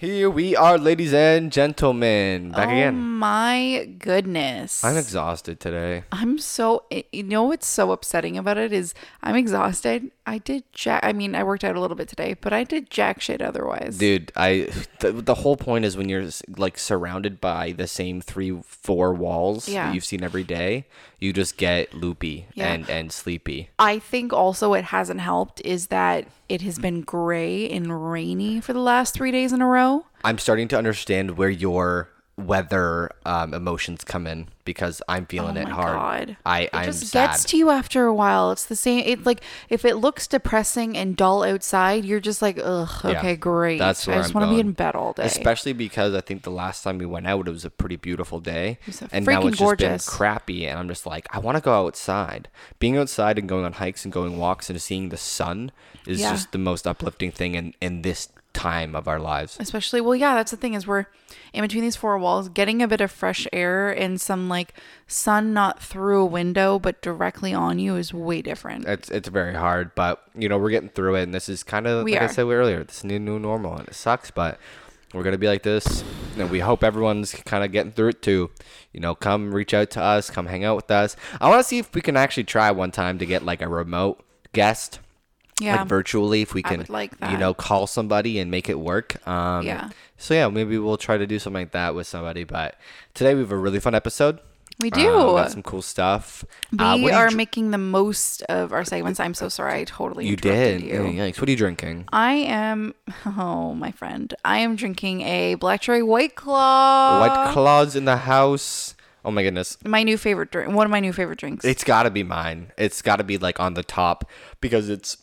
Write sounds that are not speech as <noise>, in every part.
Here we are, ladies and gentlemen. Back oh again. my goodness. I'm exhausted today. I'm so eh, you know what's so upsetting about it is I'm exhausted. I did jack I mean I worked out a little bit today, but I did jack shit otherwise. Dude, I the, the whole point is when you're like surrounded by the same 3 4 walls Yeah. that you've seen every day, you just get loopy Yeah. and and sleepy. I think also it hasn't helped is that it has been gray and rainy for the last 3 days in a row. I'm starting to understand where your weather um, emotions come in because I'm feeling Oh it my hard. God. I It I'm just sad. gets to you after a while. It's the same. It's like if it looks depressing and dull outside, you're just like, ugh, Yeah. okay, great. That's where I just want to be in bed all day. Especially because I think the last time we went out, it was a pretty beautiful day, was and now it's gorgeous. just been crappy. And I'm just like, I want to go outside. Being outside and going on hikes and going walks and seeing the sun is Yeah. just the most uplifting thing in in this time of our lives. Especially, well, yeah, that's the thing is we're in between these four walls, getting a bit of fresh air and some like sun not through a window but directly on you is way different. It's it's very hard, but you know we're getting through it, and this is kind of like I said earlier, this new new normal, and it sucks, but we're gonna be like this, and we hope everyone's kind of getting through it too. You know, come reach out to us, come hang out with us. I want to see if we can actually try one time to get like a remote guest, Yeah. like virtually, if we can, like you know, call somebody and make it work. Um, Yeah. So yeah, maybe we'll try to do something like that with somebody. But today we have a really fun episode. we Uh, do. got some cool stuff. we Uh, do you are dr- making the most of our segments. I'm so sorry. I totally You did. You. Oh, yikes. What are you drinking? I am, <laughs> oh my friend, I am drinking a black cherry white claw. White claws in the house. Oh my goodness. My new favorite drink. One of my new favorite drinks. It's got to be mine. It's got to be like on the top because it's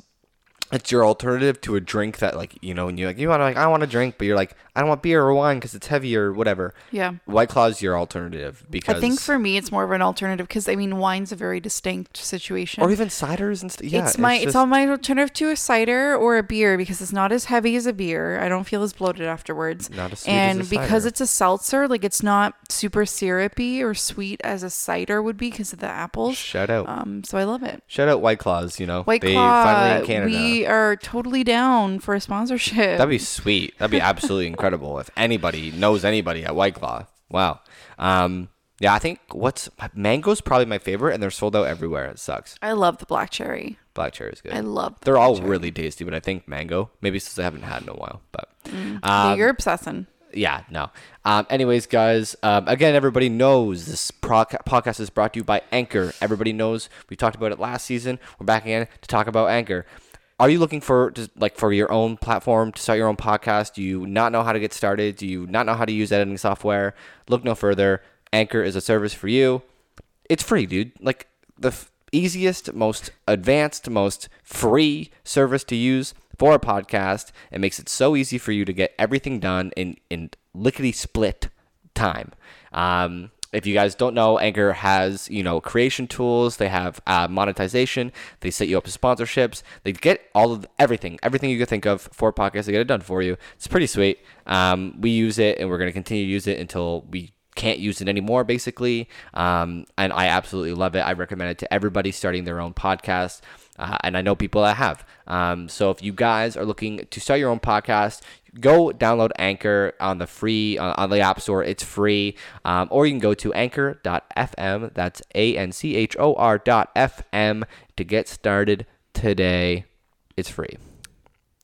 it's your alternative to a drink that like you know when you like you want to like I want a drink but you're like I don't want beer or wine because it's heavy or whatever. yeah. White Claw's your alternative because I think for me, it's more of an alternative because I mean, wine's a very distinct situation. or even ciders and stuff. Yeah, it's my it's, just- all my alternative to a cider or a beer because it's not as heavy as a beer. I don't feel as bloated afterwards. Not as sweet and as a because cider. it's a seltzer, like it's not super syrupy or sweet as a cider would be because of the apples. shout out. Um, so I love it. Shout out White Claws, you know. White they Claw, finally in Canada. we are totally down for a sponsorship. That'd be sweet. That'd be absolutely incredible if anybody knows anybody at White Claw. Wow. Um, yeah, I think what's mango's probably my favorite, and they're sold out everywhere. It sucks. I love the black cherry. Black cherry is good. I love. The They're all cherry. really tasty, but I think mango. Maybe since I haven't had in a while, but Yeah, um, you're obsessing. yeah, no. Um, anyways, guys, um, again, everybody knows this proc- podcast is brought to you by Anchor. Everybody knows we talked about it last season. We're back again to talk about Anchor. Are you looking for like for your own platform to start your own podcast? Do you not know how to get started? Do you not know how to use editing software? Look no further. Anchor is a service for you. It's free, dude. Like the f- easiest, most advanced, most free service to use for a podcast. It makes it so easy for you to get everything done in in lickety split time. Um, if you guys don't know, Anchor has you know creation tools. They have uh, monetization. They set you up with sponsorships. They get all of everything, everything you can think of for podcasts. They get it done for you. It's pretty sweet. Um, we use it, and we're gonna continue to use it until we can't use it anymore basically um, and i absolutely love it i recommend it to everybody starting their own podcast uh, and i know people that have um, so if you guys are looking to start your own podcast go download anchor on the free uh, on the app store it's free um, or you can go to anchor.fm that's a-n-c-h-o-r dot fm to get started today it's free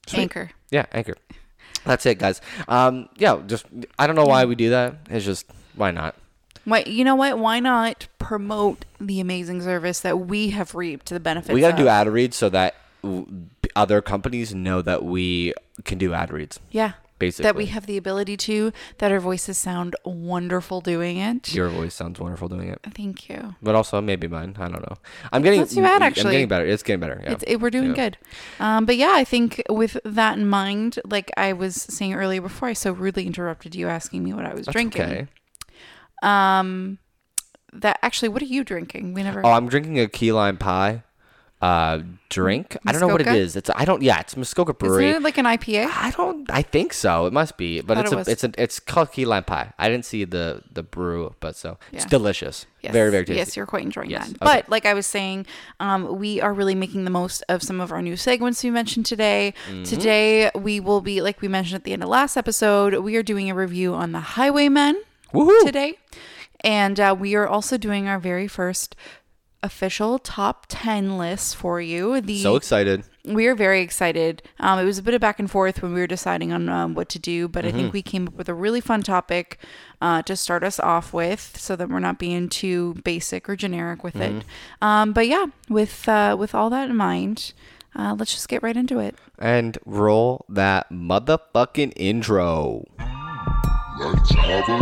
Sweet. Anchor. yeah, Anchor. That's it, guys. Um, yeah, just I don't know why we do that. It's just why not? Why, you know what? Why not promote the amazing service that we have reaped to the benefits? we got to do ad reads so that w- other companies know that we can do ad reads. Yeah. Basically, That we have the ability to, that our voices sound wonderful doing it. Your voice sounds wonderful doing it, Thank you. but also maybe mine. I don't know. I'm getting not too bad, I'm actually. getting better. It's getting better. Yeah. It's, it, we're doing Yeah. good. Um, but yeah, I think with that in mind, like I was saying earlier before I so rudely interrupted you asking me what I was That's drinking. okay. Um, that actually, what are you drinking? We never. Oh, I'm drinking a key lime pie. uh, drink. I don't know what it is. It's I don't. Yeah, it's Muskoka Brewery. Isn't it like an IPA? I don't. I think so. It must be, but it's it a, was. it's a, it's called key lime pie. I didn't see the the brew, but so it's delicious. Yes. Very very tasty. Yes, you're quite enjoying Yes, that. okay. But like I was saying, um, we are really making the most of some of our new segments we mentioned today. Mm-hmm. Today we will be, like we mentioned at the end of last episode, we are doing a review on the Highwaymen Woohoo! today, and uh, we are also doing our very first official top 10 list for you the So excited. we are very excited. Um, it was a bit of back and forth when we were deciding on um, what to do, but I Mm-hmm. think we came up with a really fun topic uh, to start us off with, so that we're not being too basic or generic with it. Mm-hmm. Um, but yeah, with uh, with all that in mind, uh, let's just get right into it. And roll that motherfucking intro. Let's have a drink.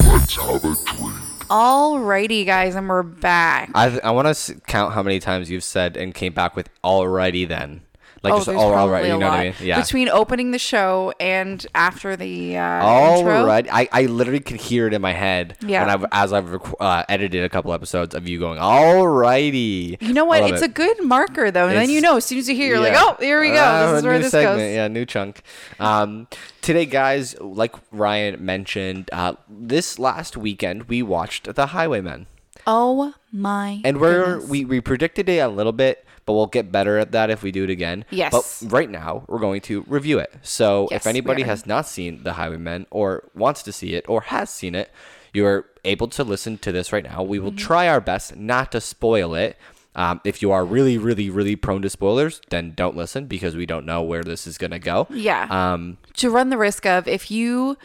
Let's have a drink. Alrighty, guys, and we're back. I I want to count how many times you've said and came back with alrighty then. Like oh, just all probably alright. a You know lot. what I mean? Yeah. Between opening the show and after the uh, All intro, right, I, I literally could hear it in my head Yeah. when I've as I've rec- uh, edited a couple episodes of you going all righty. You know what? It's it. a good marker, though. And then you know, as soon as you hear, you're like, oh, here we go. Ah, this is where this segment. goes. Yeah, new chunk. Um, today, guys, like Ryan mentioned, uh, this last weekend we watched The Highwaymen, Oh my! and we're goodness. we we predicted it a little bit, but we'll get better at that if we do it again. Yes. But right now we're going to review it. So Yes, if anybody has not seen The Highwaymen or wants to see it or has seen it, you are able to listen to this right now. We will Mm-hmm. try our best not to spoil it. Um, if you are really, really, really prone to spoilers, then don't listen because we don't know where this is gonna go. Yeah. Um, to run the risk of if you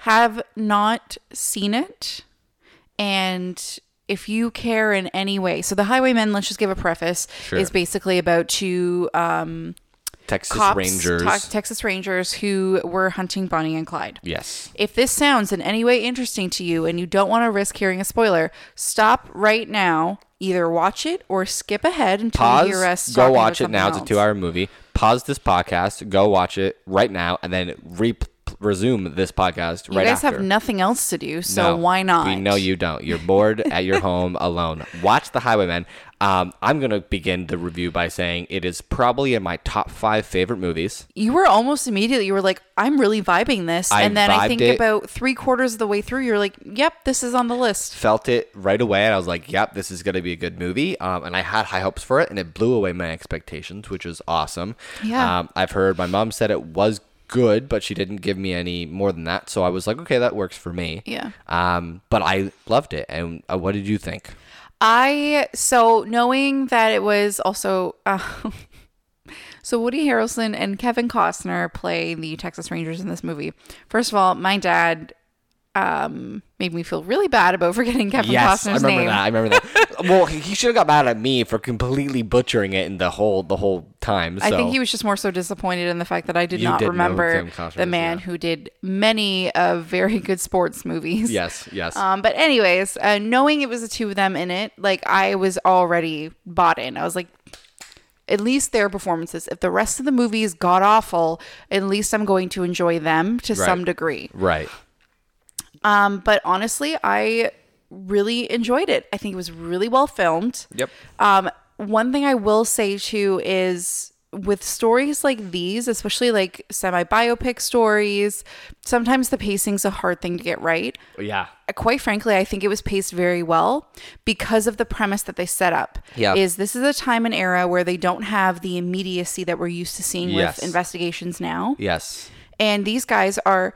have not seen it and if you care in any way so the highwaymen let's just give a preface Sure. is basically about two um, Texas cops Rangers. Te- texas rangers who were hunting bonnie and clyde yes. if this sounds in any way interesting to you and you don't want to risk hearing a spoiler stop right now either watch it or skip ahead until Pause. you hear us Go watch it now. It's a two-hour movie. Pause this podcast. Go watch it right now, and then re- resume this podcast you right guys after. have nothing else to do so No, why not We know you don't. You're bored at your home <laughs> alone. Watch The Highwaymen. Um, I'm gonna begin the review by saying it is probably in my top five favorite movies. you were almost immediately you were like i'm really vibing this I and then i think it. about three quarters of the way through you're like yep this is on the list Felt it right away, and I was like, "Yep, this is gonna be a good movie." Um, and I had high hopes for it, and it blew away my expectations, which is awesome. Yeah. Um, I've heard my mom said it was good, but she didn't give me any more than that, so I was like, "Okay, that works for me." Yeah. Um, but I loved it, and uh, what did you think? i so knowing that it was also uh, <laughs> so woody harrelson and kevin costner play the texas rangers in this movie first of all my dad um made me feel really bad about forgetting kevin yes, costner's I remember name that. I remember that. <laughs> well, he should have got mad at me for completely butchering it in the whole the whole time. So. I think he was just more so disappointed in the fact that I did You not didn't know who remember the man yeah. who did many of very good sports movies. Yes, yes. Um, but anyways, uh, knowing it was the two of them in it, like I was already bought in. I was like, at least their performances. If the rest of the movie is god awful, at least I'm going to enjoy them to some degree. right. Um, but honestly, I really enjoyed it. I think it was really well filmed. Yep. Um, one thing I will say too is with stories like these, especially like semi biopic stories, sometimes the pacing's a hard thing to get right. Yeah. Quite frankly, I think it was paced very well because of the premise that they set up. Yeah. Is this is a time and era where they don't have the immediacy that we're used to seeing Yes. with investigations now. Yes. And these guys are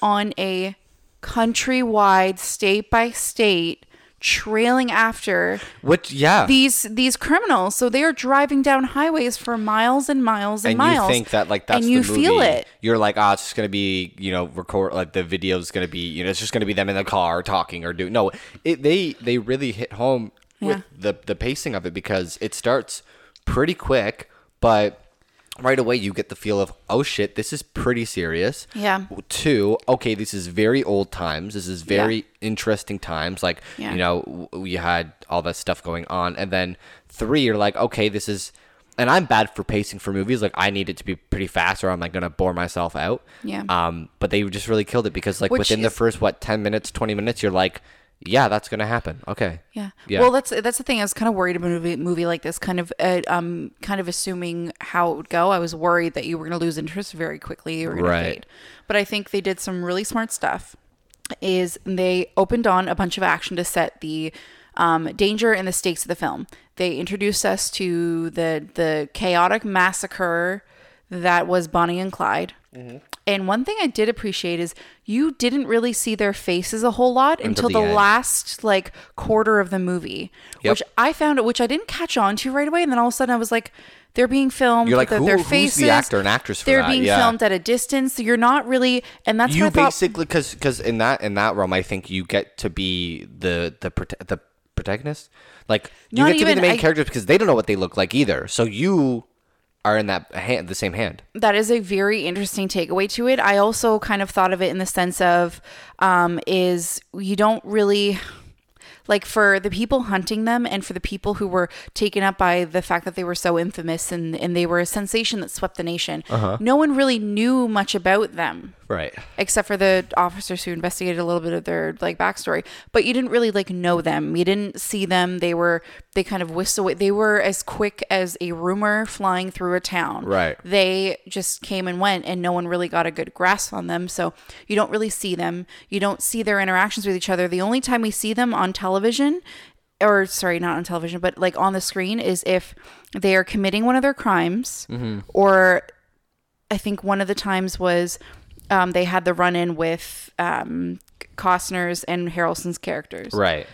on a countrywide, state by state, trailing after Which yeah. these these criminals. So they are driving down highways for miles and miles and, and miles. you think that like that's and you movie. feel it. You're like, oh, it's just gonna be, you know, record like the video's gonna be, you know, it's just gonna be them in the car talking or doing. No, it they they really hit home with the the pacing of it because it starts pretty quick, but right away you get the feel of oh shit this is pretty serious. Yeah. two okay this is very old times. This is very interesting times. Like Yeah. you know we had all that stuff going on. And then three you're like okay this is and i'm bad for pacing for movies. Like i need it to be pretty fast or i'm like gonna bore myself out. Yeah. um but they just really killed it because like Which within the first what 10 minutes 20 minutes you're like yeah that's gonna happen okay Yeah. Yeah. Well, that's that's the thing. I was kind of worried about a movie, movie like this, kind of uh, um kind of assuming how it would go. I was worried that you were going to lose interest very quickly. You were going Right. fade. But I think they did some really smart stuff. Is they opened on a bunch of action to set the um, danger and the stakes of the film. They introduced us to the the chaotic massacre that was Bonnie and Clyde. Mm-hmm. And one thing I did appreciate is you didn't really see their faces a whole lot until, the the, last like quarter of the movie, Yep. which I found which I didn't catch on to right away. And then all of a sudden I was like, they're being filmed. You're like, the- who- their who's the actor and actress for They're that? being Yeah. filmed at a distance. So you're not really, and that's you what I thought. basically because because in that in that realm i think you get to be the the the protagonist like you Not get to be the main I- characters because they don't know what they look like either so you are in that hand the same hand that is a very interesting takeaway to it. I also kind of thought of it in the sense of um, is you don't really like for the people hunting them and for the people who were taken up by the fact that they were so infamous and, and they were a sensation that swept the nation. Uh-huh. No one really knew much about them. Right. Except for the officers who investigated a little bit of their like backstory. But you didn't really like know them. You didn't see them. They were they kind of away they were as quick as a rumor flying through a town. Right. they just came and went and no one really got a good grasp on them. So you don't really see them. You don't see their interactions with each other. The only time we see them on television or sorry not on television but like on the screen is if they are committing one of their crimes or I think one of the times was um, they had the run in with um, Costner's and Harrelson's characters. right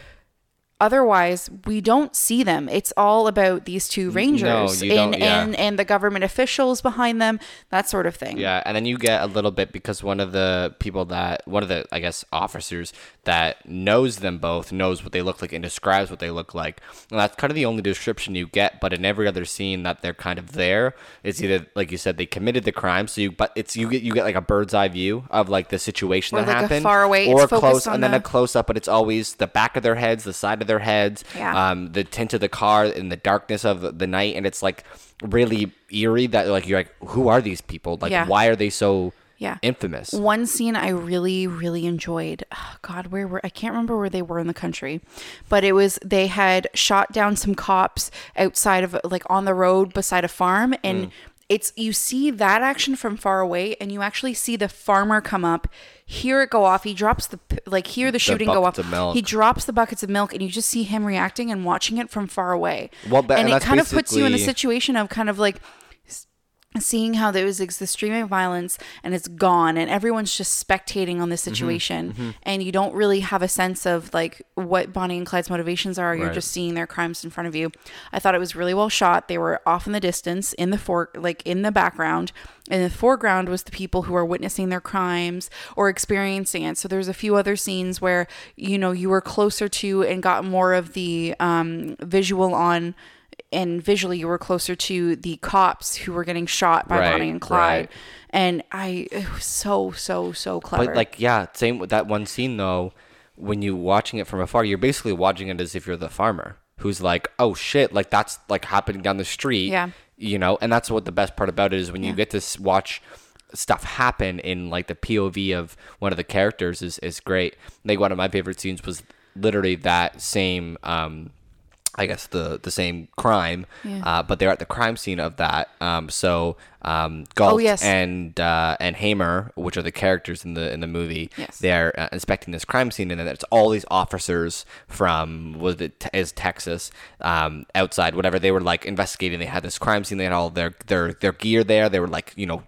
Otherwise, we don't see them. It's all about these two rangers you and, yeah. and and the government officials behind them, that sort of thing. yeah and then you get a little bit because one of the people that one of the i guess officers that knows them both knows what they look like and describes what they look like and that's kind of the only description you get but in every other scene that they're kind of there it's either like you said they committed the crime so you but it's you get you get like a bird's eye view of like the situation Or that like happened far away- or close and then a close up but it's always the back of their heads the side of their heads Yeah. um the tint of the car in the darkness of the night and it's like really eerie that like you're like who are these people like Yeah. why are they so Yeah. infamous One scene I really, really enjoyed. Oh, God, where were I can't remember where they were in the country, but it was they had shot down some cops outside of like on the road beside a farm, and Mm. it's you see that action from far away, and you actually see the farmer come up, hear it go off. He drops the like hear the shooting go off. of. He drops the buckets of milk, and you just see him reacting and watching it from far away. Well, but- and, and it kind of puts you in a situation of kind of like seeing how there was the streaming violence and it's gone and everyone's just spectating on this Mm-hmm, situation and you don't really have a sense of like what Bonnie and Clyde's motivations are. You're Right. just seeing their crimes in front of you. I thought it was really well shot. They were off in the distance in the for like in the background. In the foreground was the people who are witnessing their crimes or experiencing it. So there's a few other scenes where you know you were closer to and got more of the um, visual on and visually you were closer to the cops who were getting shot by Right, Bonnie and Clyde. right. And I it was so so so clever. But like, yeah, same with that one scene though. When you watching it from afar, you're basically watching it as if you're the farmer who's like, "Oh shit!" Like that's like happening down the street. Yeah. You know, and that's what the best part about it is when you get to watch stuff happen in like the POV of one of the characters is is great. Like one of my favorite scenes was literally that same. um I guess the the same crime, Yeah. uh, but they're at the crime scene of that. Um, so um, Gault Oh, yes. and uh, and Hamer, which are the characters in the in the movie, Yes. they're uh, inspecting this crime scene, and then it's all these officers from was it te- is Texas um, outside, whatever. They were like investigating. They had this crime scene. They had all their their their gear there. They were like you know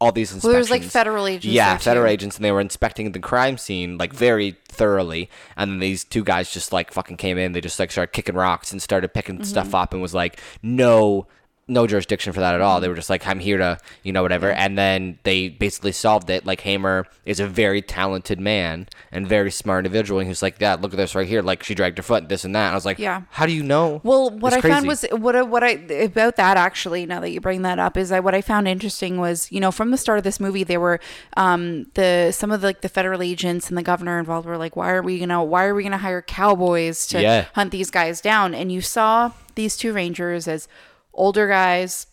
all these inspections. Well, there was, like, federal agents Yeah, federal too. agents, and they were inspecting the crime scene like very thoroughly. And then these two guys just like fucking came in. They just like started kicking rocks and started picking Mm-hmm. stuff up and was like, no. No jurisdiction for that at all. They were just like, I'm here to, you know, whatever. And then they basically solved it. Like Hamer is a very talented man and very smart individual. And he was like, yeah, look at this right here. Like she dragged her foot, this and that. And I was like, Yeah. how do you know? Well, what It's I found was what I- what I about that actually. Now that you bring that up, is I what I found interesting was you know from the start of this movie there were um the some of the, like the federal agents and the governor involved were like why are we gonna why are we gonna hire cowboys to Yeah. hunt these guys down and you saw these two rangers as older guys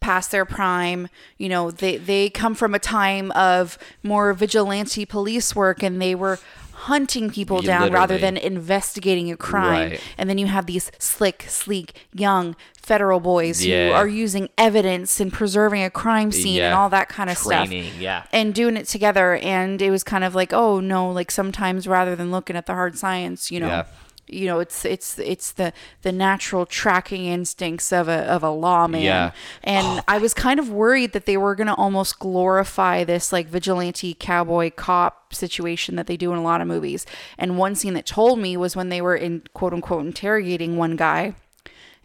past their prime you know they they come from a time of more vigilante police work and they were hunting people Yeah, down rather than investigating a crime Right. and then you have these slick sleek young federal boys who are using evidence and preserving a crime scene and all that kind of stuff yeah. and doing it together and it was kind of like oh no like sometimes rather than looking at the hard science you know Yeah. You know it's it's it's the the natural tracking instincts of a of a lawman Yeah. and i was kind of worried that they were going to almost glorify this like vigilante cowboy cop situation that they do in a lot of movies and one scene that told me was when they were in quote unquote interrogating one guy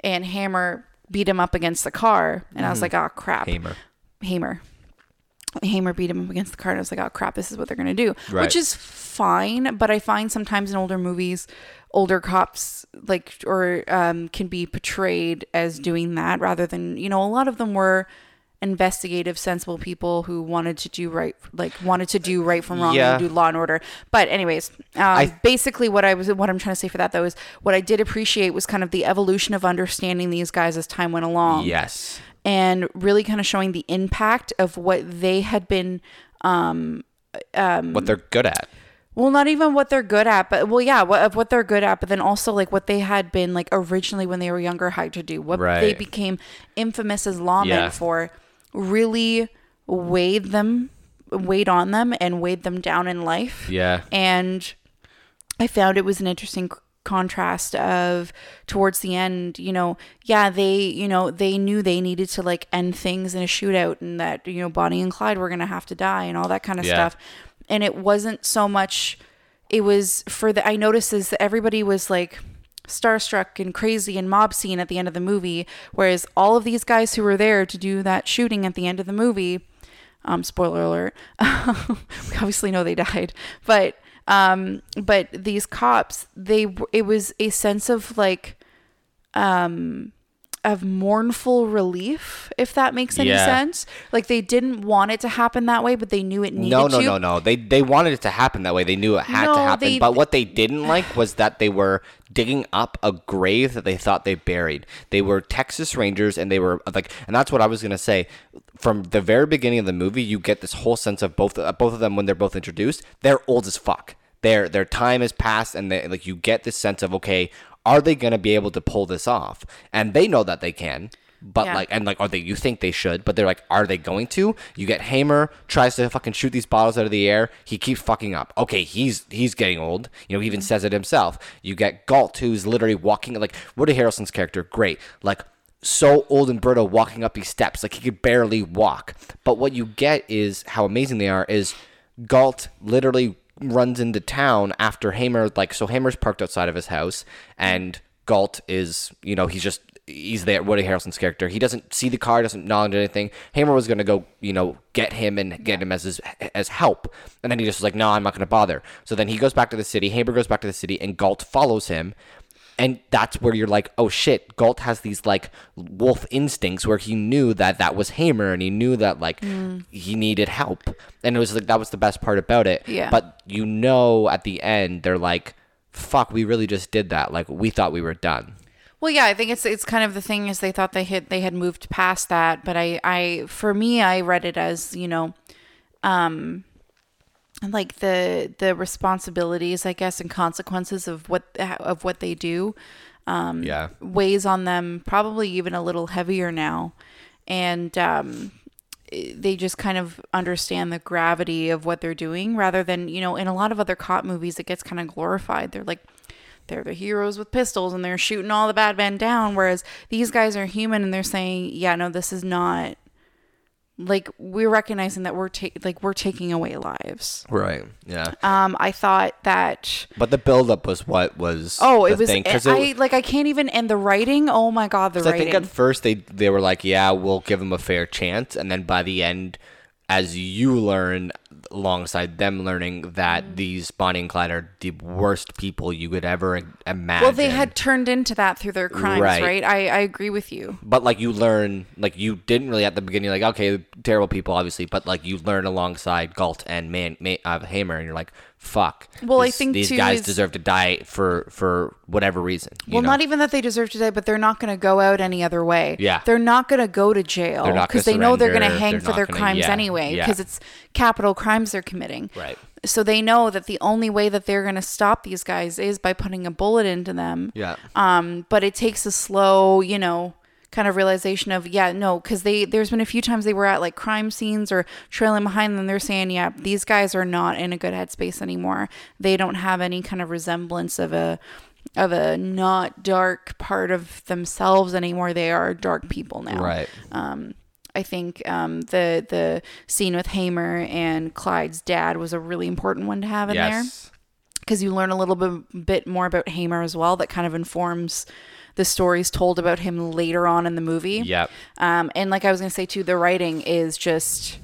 and hamer beat him up against the car and i was like oh crap Mm-hmm. Hamer. Hamer. Hamer beat him up against the car, and I was like, "Oh crap, this is what they're gonna do," Right. which is fine. But I find sometimes in older movies, older cops like or um, can be portrayed as doing that rather than you know a lot of them were investigative, sensible people who wanted to do right, like wanted to do right from wrong Yeah. and do law and order. But anyways, um, I- basically what I was what I'm trying to say for that though is what I did appreciate was kind of the evolution of understanding these guys as time went along Yes. And really kind of showing the impact of what they had been um, um, what they're good at. well not even what they're good at but well yeah what, of what they're good at but then also like what they had been like originally when they were younger hired to do what they became infamous as lawmen Yeah. for really weighed them weighed on them and weighed them down in life Yeah. and I found it was an interesting contrast of towards the end, you know, yeah, they, you know, they knew they needed to like end things in a shootout and that, you know, Bonnie and Clyde were going to have to die and all that kind of Yeah. stuff. And it wasn't so much it was for the I noticed is that everybody was like starstruck and crazy and mob scene at the end of the movie whereas all of these guys who were there to do that shooting at the end of the movie um spoiler alert <laughs> we obviously know they died but um but these cops they it was a sense of like um of mournful relief if that makes any Yeah. sense like they didn't want it to happen that way but they knew it needed to No, no, to no, no. They they wanted it to happen that way. They knew it had No, to happen. they- but what they <sighs> didn't like was that they were digging up a grave that they thought they buried. They were Texas Rangers, and they were like, and that's what I was gonna say. From the very beginning of the movie, you get this whole sense of both uh, both of them when they're both introduced. They're old as fuck. Their their time has passed, and they, like you get this sense of okay, are they gonna be able to pull this off? And they know that they can. But Yeah. like and like are they you think they should but they're like are they going to? You get hamer tries to fucking shoot these bottles out of the air. He keeps fucking up. Okay he's he's getting old. You know he even mm-hmm. says it himself. You get gault who's literally walking like woody harrelson's character great. Like so old and brittle walking up these steps. Like he could barely walk. But what you get is how amazing they are is gault literally runs into town after hamer like so hamer's parked outside of his house and gault is you know he's just he's there woody harrelson's character. He doesn't see the car doesn't acknowledge anything. Hamer was going to go you know get him and get him as his, as help. And then he just was like no i'm not going to bother. So then he goes back to the city hamer goes back to the city and gault follows him and that's where you're like, oh shit, Gault has these like wolf instincts where he knew that that was Hamer and he knew that like he needed help. And it was like that was the best part about it. Yeah. But you know at the end they're like, fuck, we really just did that. Like we thought we were done. Well, yeah, I think it's it's kind of the thing is they thought they had they had moved past that, but I I for me I read it as you know, um, like the the responsibilities I guess and consequences of what of what they do yeah. weighs on them probably even a little heavier now, and um, they just kind of understand the gravity of what they're doing rather than you know in a lot of other cop movies it gets kind of glorified. They're like they're the heroes with pistols and they're shooting all the bad men down, whereas these guys are human and they're saying, yeah, no, this is not like we're recognizing that we're ta- like we're taking away lives. Right. Yeah. Um, I thought that But the buildup was what was. oh, it was thing, 'cause I it- like I can't even and the writing. Oh my god, the 'cause I think at first they they were like, yeah, we'll give him a fair chance, and then by the end, as you learn alongside them learning that Mm. these Bonnie and Clyde are the worst people you could ever imagine. well, they had turned into that through their crimes, Right. right? I, I agree with you. but like you learn like you didn't really at the beginning like okay terrible people obviously but like you learn alongside Gault and man, man uh, Hamer and you're like fuck Well, I think, these guys is- deserve to die for for whatever reason Well, know? not even that they deserve to die, but they're not going to go out any other way. Yeah. They're not going to go to jail They're not gonna because they know they're going to hang for their gonna- crimes yeah, anyway yeah. because it's capital crimes they're committing. Right. So they know that the only way that they're going to stop these guys is by putting a bullet into them. yeah Um, but it takes a slow, you know, kind of realization of yeah, no, because they there's been a few times they were at like crime scenes or trailing behind them. They're saying, yeah, these guys are not in a good headspace anymore. They don't have any kind of resemblance of a of a not dark part of themselves anymore. They are dark people now. right Um, I think um, the the scene with Hamer and Clyde's dad was a really important one to have in there because you learn a little bit bit more about Hamer as well. That kind of informs the stories told about him later on in the movie. yep Um, and like I was gonna say too, the writing is just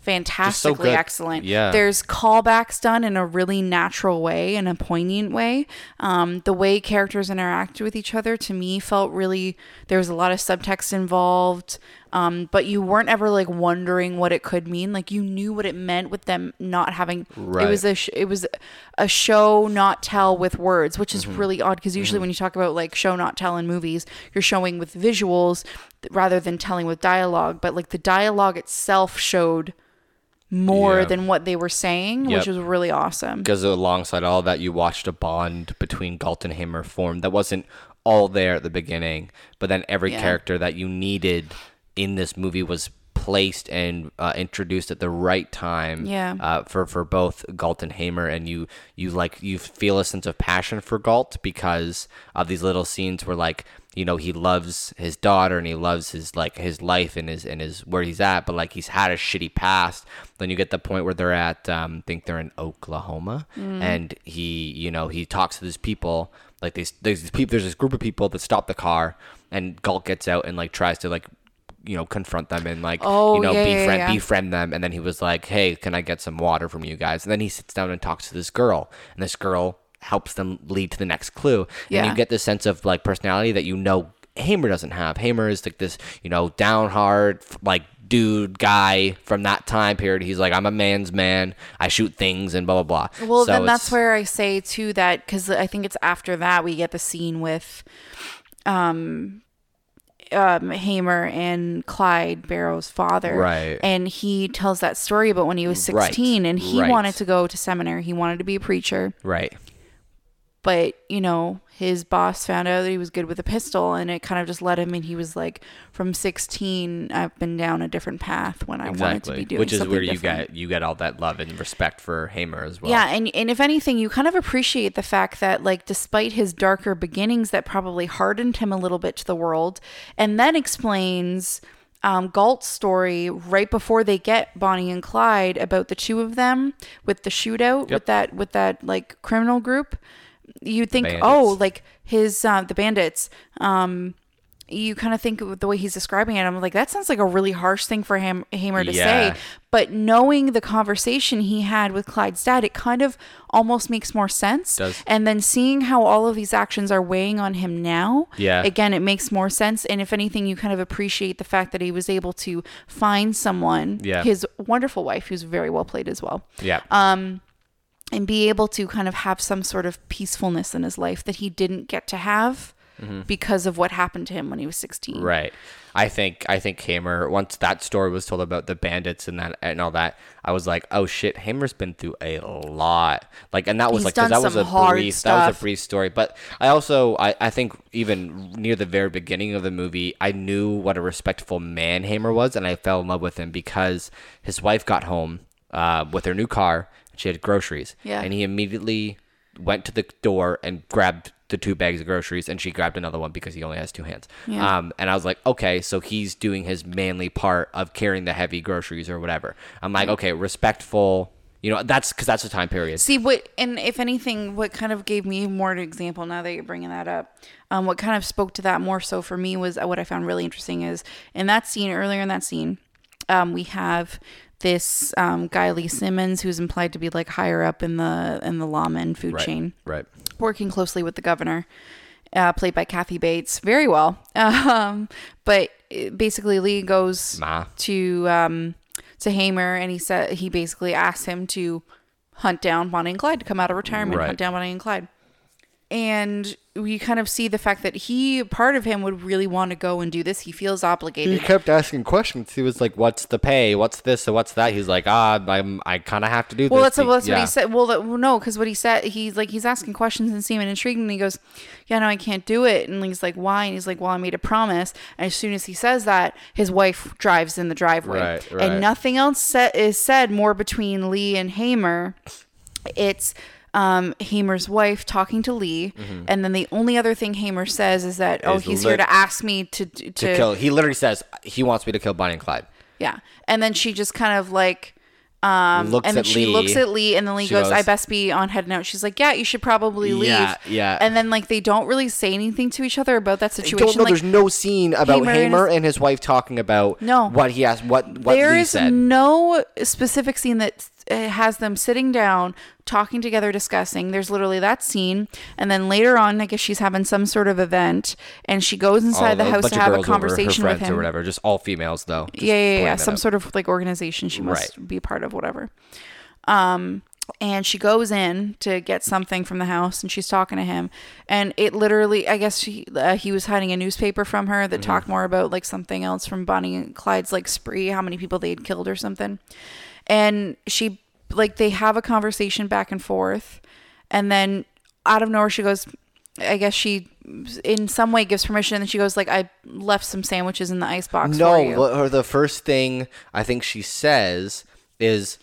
fantastically good. excellent. Yeah. There's callbacks done in a really natural way and a poignant way. Um, the way characters interact with each other to me felt really there was a lot of subtext involved. Um, but you weren't ever like wondering what it could mean. Like you knew what it meant with them not having. Right. It was a sh- it was a show not tell with words, which is Mm-hmm. really odd because usually when you talk about like show not tell in movies, you're showing with visuals rather than telling with dialogue. But like the dialogue itself showed more Yeah. than what they were saying, Yep. which was really awesome. because alongside all that you watched a bond between Gault and Hamer form that wasn't all there at the beginning but then every Yeah. character that you needed in this movie was placed and uh, introduced at the right time Yeah. uh, for for both Gault and Hamer and you you like you feel a sense of passion for Gault because of these little scenes where like you know he loves his daughter and he loves his like his life and his and his where he's at but like he's had a shitty past then you get the point where they're at um I think they're in Oklahoma and he you know he talks to these people like these there's these people there's this group of people that stop the car and Gault gets out and like tries to like you know confront them and like Oh, you know yeah, yeah, befriend yeah. befriend them. And then he was like hey can i get some water from you guys? And then he sits down and talks to this girl. And this girl helps them lead to the next clue. And Yeah. you get this sense of like personality that you know hamer doesn't have. Hamer is like this you know down hard like dude guy from that time period. He's like i'm a man's man. I shoot things and blah blah blah. Well, So then that's where I say too that because I think it's after that we get the scene with, um, um, Hamer and Clyde Barrow's father, Right. And he tells that story about when he was Right, sixteen and he right. wanted to go to seminary. He wanted to be a preacher, right but you know his boss found out that he was good with a pistol, and it kind of just led him. And he was like, from sixteen, I've been down a different path when I wanted to be doing something. which is where you different. get you get all that love and respect for hamer as well Yeah, and and if anything, you kind of appreciate the fact that like despite his darker beginnings that probably hardened him a little bit to the world, and then explains um, Gault's story right before they get Bonnie and Clyde about the two of them with the shootout with that with that like criminal group. You think, Bandits. oh, like his uh, the bandits. Um, you kind of think the way he's describing it. I'm like, that sounds like a really harsh thing for him, Hamer to Yeah. say. But knowing the conversation he had with Clyde's dad, it kind of almost makes more sense. Does. And then seeing how all of these actions are weighing on him now, Yeah. again, it makes more sense. And if anything, you kind of appreciate the fact that he was able to find someone, Yeah. his wonderful wife, who's very well played as well, yeah um, and be able to kind of have some sort of peacefulness in his life that he didn't get to have because of what happened to him when he was 16. Mm-hmm. Right. I think I think Hamer once that story was told about the bandits and that and all that, I was like, oh shit, Hamer's been through a lot. Like, and that was He's like 'cause that was a brief that was a brief story. But I also I I think even near the very beginning of the movie, I knew what a respectful man Hamer was, and I fell in love with him because his wife got home uh, with her new car. She had groceries, Yeah. and he immediately went to the door and grabbed the two bags of groceries and she grabbed another one because he only has two hands. Yeah. Um, and I was like, okay, so he's doing his manly part of carrying the heavy groceries or whatever. I'm like, okay, respectful. You know, that's because that's the time period. See what, and if anything, what kind of gave me more an example now that you're bringing that up, um, what kind of spoke to that more so for me was uh, what I found really interesting is in that scene earlier in that scene, um, we have this um, guy Lee Simmons who's implied to be like higher up in the in the lawman food Right. chain, Right. working closely with the governor, uh, played by Kathy Bates, very well. <laughs> Um, but uh, basically, Lee goes Ma. to um, to Hamer, and he said he basically asks him to hunt down Bonnie and Clyde to come out of retirement, Right. hunt down Bonnie and Clyde. And we kind of see the fact that he, part of him, would really want to go and do this. He feels obligated. He kept asking questions. He was like, "What's the pay? What's this? And what's that?" He's like, "Ah, I'm, I kind of have to do Well, this." that's, well, that's what he said. Well, that, well, no, because what he said, he's like, he's asking questions and seeming intrigued, and he goes, "Yeah, no, I can't do it." And he's like, "Why?" And he's like, "Well, I made a promise." And as soon as he says that, his wife drives in the driveway, Right, right. and nothing else is said more between Lee and Hamer. It's um, Hamer's wife talking to Lee, and then the only other thing Hamer says is that, "Oh, Mm-hmm. Is he's here to ask me to to, to kill. He literally says he wants me to kill Bonnie and Clyde. yeah." And then she just kind of like. Um, Looks and then she Lee. looks at Lee, and then Lee She goes, "I best be on heading out." She's like, "Yeah, you should probably leave." Yeah, yeah. And then like they don't really say anything to each other about that situation. don't know. like, there's no scene about Hamer Hamer, and and, his, wife talking about No. what he asked, what what there Lee is said. no specific scene that has them sitting down, talking together, discussing. There's literally that scene, and then later on, I guess she's having some sort of event, and she goes inside All- the house to have a girls over, her conversation with him. or whatever. Just all females though. Just yeah, yeah, yeah. Some out. sort of like organization she must Right. be part of, whatever. Um, and she goes in to get something from the house, and she's talking to him, and it literally, I guess she, uh, he was hiding a newspaper from her Mm-hmm. that talked more about like something else from Bonnie and Clyde's like spree, how many people they had killed or something, and she like they have a conversation back and forth, and then out of nowhere she goes. I guess she, in some way, gives permission, and then she goes like, "I left some sandwiches in the ice box for No, you." what- the first thing I think she says is,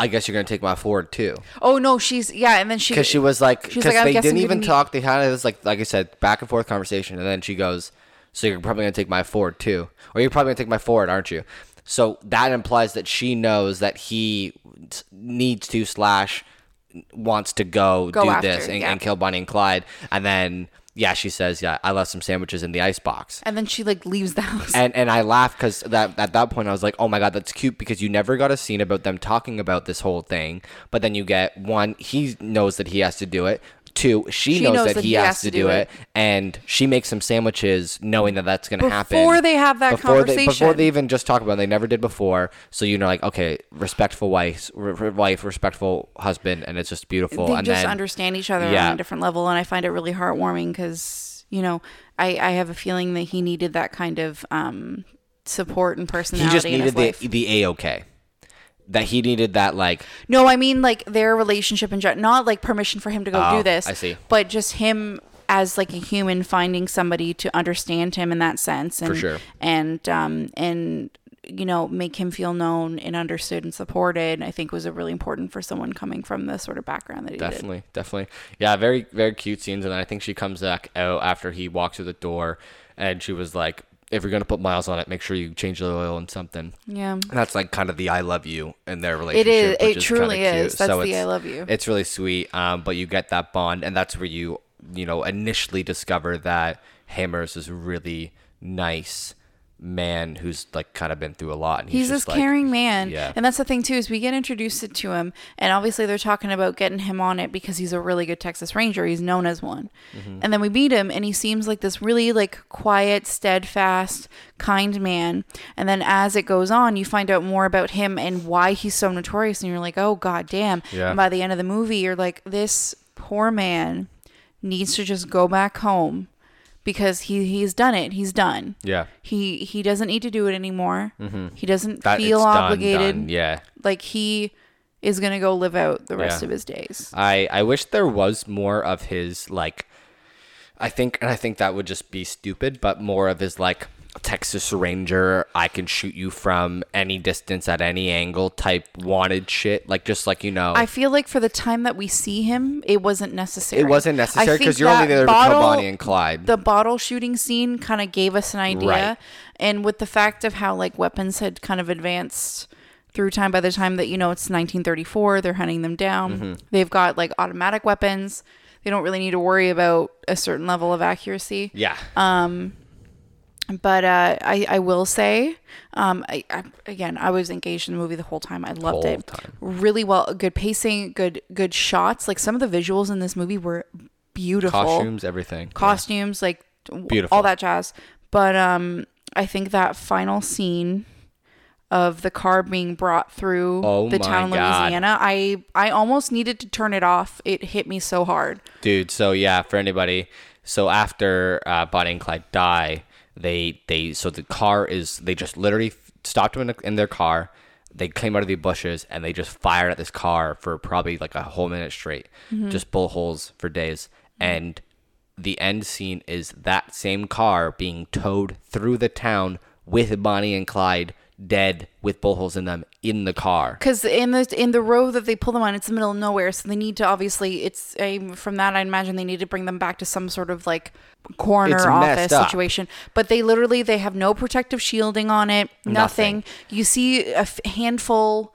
"I guess you're gonna take my Ford too," Oh no, she's yeah, and then she because she was like, because like, they didn't even talk. They had this like, like I said, back and forth conversation, and then she goes, "So you're probably gonna take my Ford too, or you're probably gonna take my Ford, aren't you?" So that implies that she knows that he needs to slash wants to go, Go do after, this and, yeah. and kill Bonnie and Clyde, and then yeah, she says, "Yeah, I left some sandwiches in the ice box." and then she like leaves the house. and and I laugh because that at that point I was like, oh my god, that's cute because you never got a scene about them talking about this whole thing, but then you get one, he knows that he has to do it. Two, she, knows, that, he has, to do it, and she makes some sandwiches knowing that that's going to happen Before they have that before They, before they even just talk about it, they never did before. So you know, like okay, respectful wife, wife, respectful husband, and it's just beautiful. they and just then, understand each other yeah. on a different level, and I find it really heartwarming because you know I I have a feeling that he needed that kind of um support and personality, he personality just in his needed the life. the a okay. That he needed that like No, I mean like their relationship in general, not like permission for him to go Oh, do this. I see. But just him as like a human finding somebody to understand him in that sense, and, sure. and um and you know make him feel known and understood and supported. I think was a really important for someone coming from the sort of background that he did. Definitely, definitely. Yeah, very, very cute scenes. And then I think she comes back out after he walks through the door, and she was like, "If you're gonna put miles on it, make sure you change the oil and something." Yeah. And that's like kind of the "I love you" in their relationship. It is. It truly is. cute. That's the I love you. It's really sweet. Um, but you get that bond, and that's where you, you know, initially discover that Hamers is really nice man who's like kind of been through a lot. And he's, He's this like, caring man. yeah. And that's the thing too, is we get introduced to him and obviously they're talking about getting him on it because he's a really good Texas Ranger. He's known as one. Mm-hmm. And then we meet him and he seems like this really like quiet, steadfast, kind man. And then as it goes on, you find out more about him and why he's so notorious and you're like, Oh god damn. Yeah. And by the end of the movie, you're like, This poor man needs to just go back home because he he's done it. He's done. Yeah. He he doesn't need to do it anymore. He doesn't Mm-hmm. That feel it's done, obligated. done. Yeah. Like he is gonna go live out the rest Yeah. of his days. I I wish there was more of his like I think and I think that would just be stupid, but more of his like Texas Ranger, I can shoot you from any distance at any angle type wanted shit. Like just like you know, I feel like for the time that we see him, it wasn't necessary. it wasn't necessary because you're only there to kill bottle- Bonnie and Clyde. The bottle shooting scene kind of gave us an idea, Right. and with the fact of how like weapons had kind of advanced through time. By the time that you know it's 1934, they're hunting them down. Mm-hmm. They've got like automatic weapons. They don't really need to worry about a certain level of accuracy. yeah, But uh, I, I will say, um, I, I, again, I was engaged in the movie the whole time. I loved it. time. Really well, good pacing, good good shots. Like some of the visuals in this movie were beautiful. costumes, everything. costumes, like Beautiful. all that jazz. But um, I think that final scene of the car being brought through Oh the town God. Louisiana, I I almost needed to turn it off. It hit me so hard. dude so yeah for anybody so after uh, bonnie and clyde die they they so the car is they just literally stopped them in, the, in their car. They came out of the bushes and they just fired at this car for probably like a whole minute straight. Mm-hmm. Just bullet holes for days. Mm-hmm. And the end scene is that same car being towed through the town with bonnie and clyde dead with bullet holes in them in the car Because in the in the road that they pull them on, it's the middle of nowhere, so they need to obviously. It's a, from that I imagine they need to bring them back to some sort of like corner office up. situation. But they literally they have no protective shielding on it. Nothing. Nothing. You see a f- handful.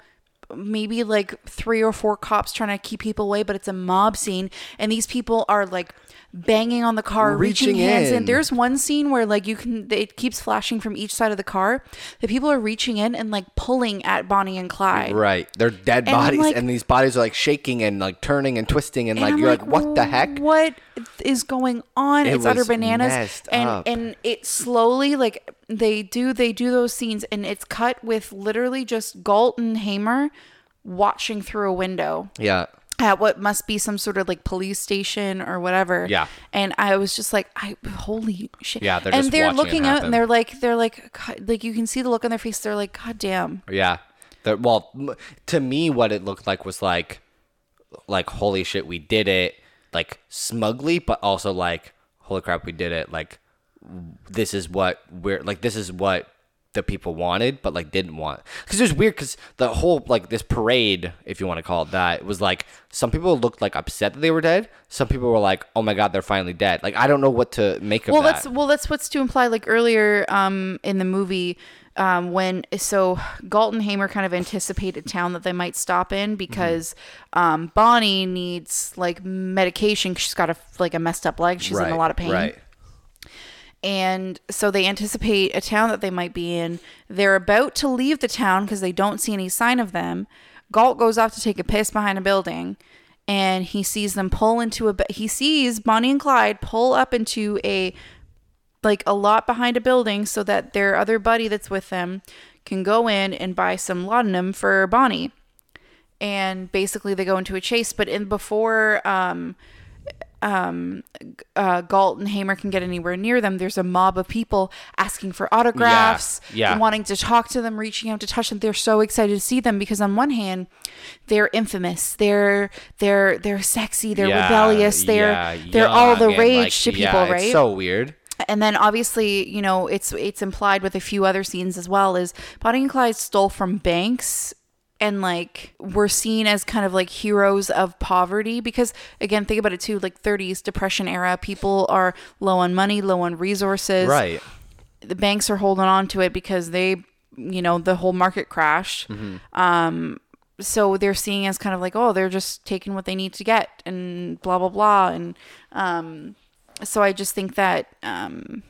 Maybe like three or four cops trying to keep people away, but it's a mob scene, and these people are like banging on the car, reaching, Reaching hands in. in. There's one scene where like you can, it keeps flashing from each side of the car. The people are reaching in and like pulling at Bonnie and Clyde. Right. They're dead And bodies, like- and these bodies are like shaking and like turning and twisting, and, And like I'm you're like, what the heck? What is going on? It it's utter bananas. and up. and it slowly like they do they do those scenes and it's cut with literally just Gault and Hamer watching through a window Yeah. At what must be some sort of like police station or whatever. Yeah. And I was just like, I holy shit. Yeah, they're and they're looking out and they're like they're like God, like you can see the look on their face. They're like, God damn. Yeah. The, well, to me, what it looked like was like, like holy shit, we did it, like smugly, but also like, holy crap, we did it. Like, this is what we're like. This is what the people wanted, but like didn't want. Because it was weird. Because the whole like this parade, if you want to call it that, was like some people looked like upset that they were dead. Some people were like, oh my god, they're finally dead. Like I don't know what to make of that. well that. that's well that's what's to imply like earlier um in the movie um when so Gault and Hamer kind of anticipated town that they might stop in because um Bonnie needs like medication 'cause she's got a like a messed up leg she's in a lot of pain Right. And so they anticipate a town that they might be in. They're about to leave the town because they don't see any sign of them. Gault goes off to take a piss behind a building, and he sees them pull into a. He sees Bonnie and Clyde pull up into a like a lot behind a building so that their other buddy that's with them can go in and buy some laudanum for Bonnie. And basically they go into a chase, but in before um um uh Gault and Hamer can get anywhere near them, there's a mob of people asking for autographs, yeah. wanting to talk to them, reaching out to touch them. They're so excited to see them because on one hand, they're infamous. They're they're they're sexy, they're Yeah, rebellious, they're yeah, they're all the rage like, to people, yeah, right? It's so weird. and then obviously you know it's it's implied with a few other scenes as well is Bonnie and Clyde stole from banks and like were seen as kind of like heroes of poverty because again think about it too like 30s depression era people are low on money low on resources. Right. the banks are holding on to it because they you know the whole market crashed. Um so they're seeing as kind of like oh they're just taking what they need to get and blah blah blah. And um so i just think that um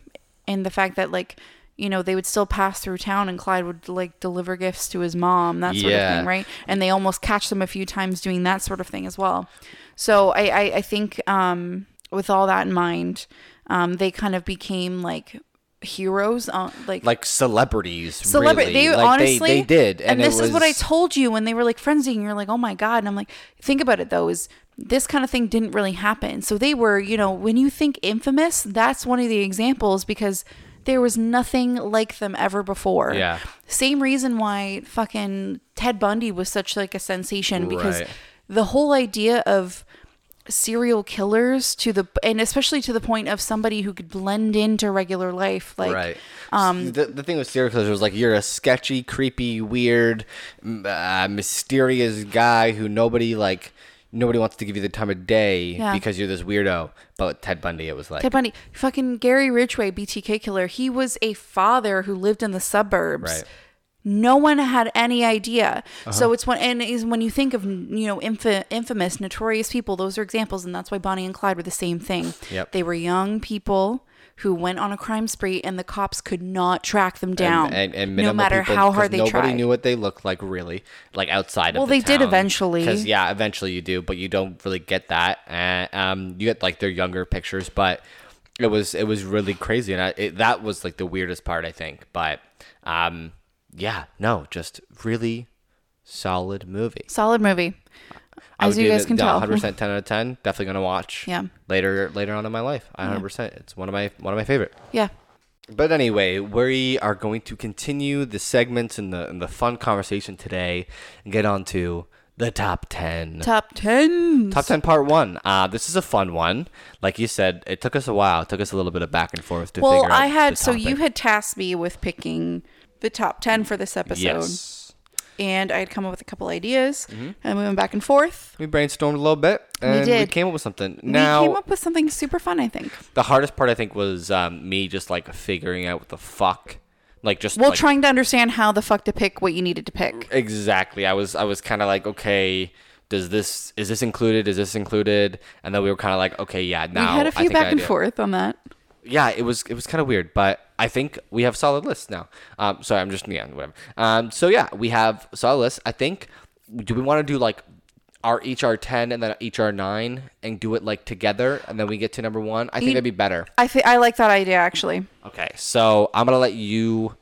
and the fact that like you know they would still pass through town and clyde would like deliver gifts to his mom that sort of thing right and they almost catch them a few times doing that sort of thing as well so i i, I think um with all that in mind um they kind of became like heroes on like Like celebrities. celebrity. Really. They like, honestly they, they did, and, and, this is what I told you when they were like friends, and you're like, oh my god. And I'm like, think about it though, is this kind of thing didn't really happen. So they were, you know, when you think infamous, that's one of the examples because there was nothing like them ever before. Yeah. Same reason why fucking Ted Bundy was such like a sensation because Right. the whole idea of serial killers to the and especially to the point of somebody who could blend into regular life like right. Um, the, the thing with serial killers was like you're a sketchy, creepy, weird, uh, mysterious guy who nobody like nobody wants to give you the time of day Yeah. because you're this weirdo. But Ted Bundy, it was like Ted Bundy, fucking Gary Ridgway, BTK killer. He was a father who lived in the suburbs. Right. No one had any idea. Uh-huh. So it's when and is when you think of you know infa- infamous, notorious people. Those are examples, and that's why Bonnie and Clyde were the same thing. Yep. They were young people who went on a crime spree, and the cops could not track them down. and, and no matter people, how hard they nobody tried. Nobody knew what they looked like really, like outside Well, of the they did eventually. Because yeah, eventually you do, but you don't really get that. And um, you get like their younger pictures, but it was it was really crazy, and I, it, that was like the weirdest part, I think. But um, yeah, no, just really solid movie. Solid movie, I as would you give guys it, can tell. 100% 10 out of 10. Definitely gonna watch. Yeah. Later later on in my life, 100%. It's one of my one of my favorite. Yeah. But anyway, we are going to continue the segments and the and the fun conversation today and get on to the top 10. Top ten. Top 10 part 1. Uh, this is a fun one. Like you said, it took us a while. It took us a little bit of back and forth to Well, figure out Well, I had so you had tasked me with picking the top ten for this episode. Yes. And I had come up with a couple ideas, and we went back and forth. We brainstormed a little bit and we, did. came up with something. we came up with something super fun, I think. the hardest part I think was um, me just like figuring out what the fuck like just Well, like, trying to understand how the fuck to pick what you needed to pick. Exactly. I was I was kind of like, okay, does this is this included? Is this included? And then we were kind of like, okay, yeah. Now we had a few back and forth on that. Yeah, it was it was kind of weird, but I think we have solid lists now. Um, sorry, I'm just yeah, whatever. Um, so yeah, we have solid lists. I think. Do we want to do like our our ten and then our nine and do it like together and then we get to number one? I think that'd be better. I think I like that idea actually. Okay, so I'm gonna let you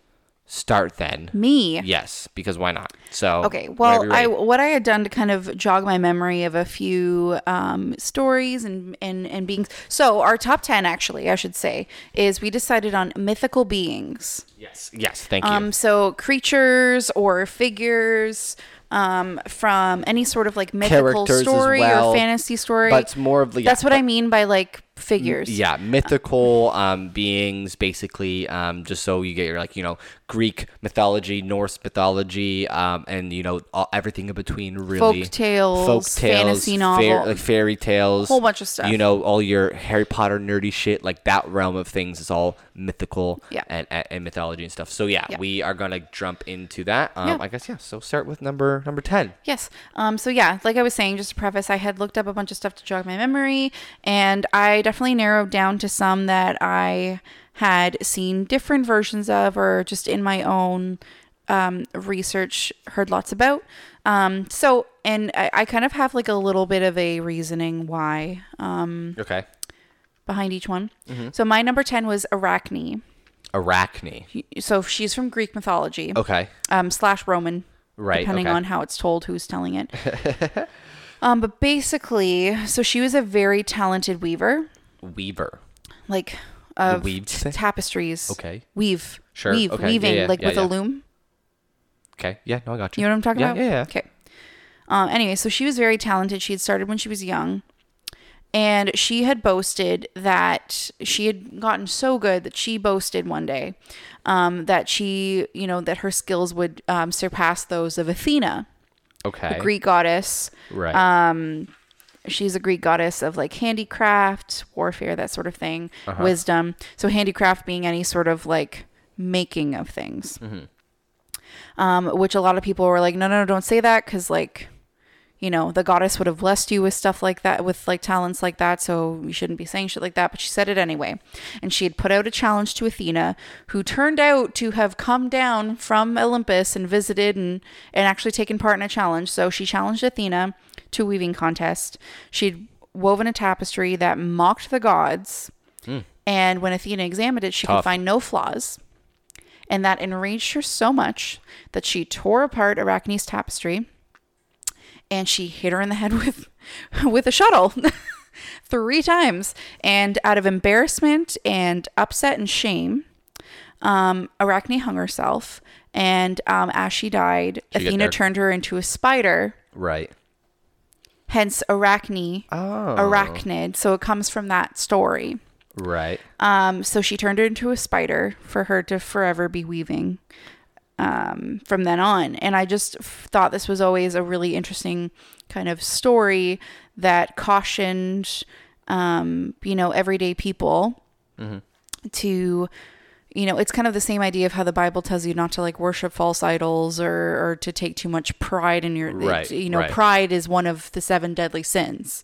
start then. Me. Yes, because why not? So Okay. Well, I what I had done to kind of jog my memory of a few um, stories and and and beings. So our top ten, actually, I should say, is we decided on mythical beings. yes yes thank you. Um, so creatures or figures um, from any sort of like mythical Characters story well, or fantasy story. but it's more of the- That's yeah, what but- I mean by like figures. Yeah, mythical um, beings, basically, um, just so you get your like you know Greek mythology, Norse mythology, um, and you know all, everything in between. Really, Folk tales, folk tales, fantasy fair- novel. like fairy tales, Whole bunch of stuff. You know, all your Harry Potter nerdy shit, like that realm of things is all mythical Yeah. and, and, and mythology and stuff. So yeah, Yeah. we are gonna jump into that. Um, Yeah. I guess yeah. So start with number number ten. Yes. Um, so yeah, like I was saying, just to preface, I had looked up a bunch of stuff to jog my memory, and I definitely narrowed down to some that I had seen different versions of, or just in my own um, research heard lots about. Um, so, and I, I kind of have like a little bit of a reasoning why um, Okay, behind each one. Mm-hmm. So my number ten was Arachne. Arachne. So she's from Greek mythology, Okay, um, slash Roman, right. depending okay. on how it's told, who's telling it. <laughs> um, but basically, so she was a very talented weaver, Weaver. like of weaved tapestries. Okay. weave, Sure, weave, okay, yeah, weaving, yeah, like yeah, with yeah. a loom. Okay. Yeah. No, I got you. You know what I'm talking yeah, about? Yeah. Yeah. Okay. Um, anyway, so she was very talented. She had started when she was young. And she had boasted that she had gotten so good that she boasted one day um, that she, you know, that her skills would um, surpass those of Athena, Okay. the Greek goddess. Right. Um, she's a Greek goddess of like handicraft, warfare, that sort of thing, Uh-huh. wisdom. So handicraft being any sort of like making of things. Mm-hmm. Um, which a lot of people were like, no, no, no, don't say that because like, you know, the goddess would have blessed you with stuff like that, with like talents like that. So you shouldn't be saying shit like that. But she said it anyway. And she had put out a challenge to Athena, who turned out to have come down from Olympus and visited and, and actually taken part in a challenge. So she challenged Athena to weaving contest. She'd woven a tapestry that mocked the gods. And when Athena examined it, she could find no flaws. And that enraged her so much that she tore apart Arachne's tapestry and she hit her in the head <laughs> with with a shuttle <laughs> three times. And out of embarrassment and upset and shame, um, Arachne hung herself. And um, as she died, She Athena turned her into a spider, right. Hence Arachne, Oh. arachnid. So it comes from that story. Right. Um, so she turned her into a spider for her to forever be weaving um, from then on. And I just f- thought this was always a really interesting kind of story that cautioned, um, you know, everyday people to, you know, it's kind of the same idea of how the Bible tells you not to like worship false idols or, or to take too much pride in your, Right, you know, right. pride is one of the seven deadly sins.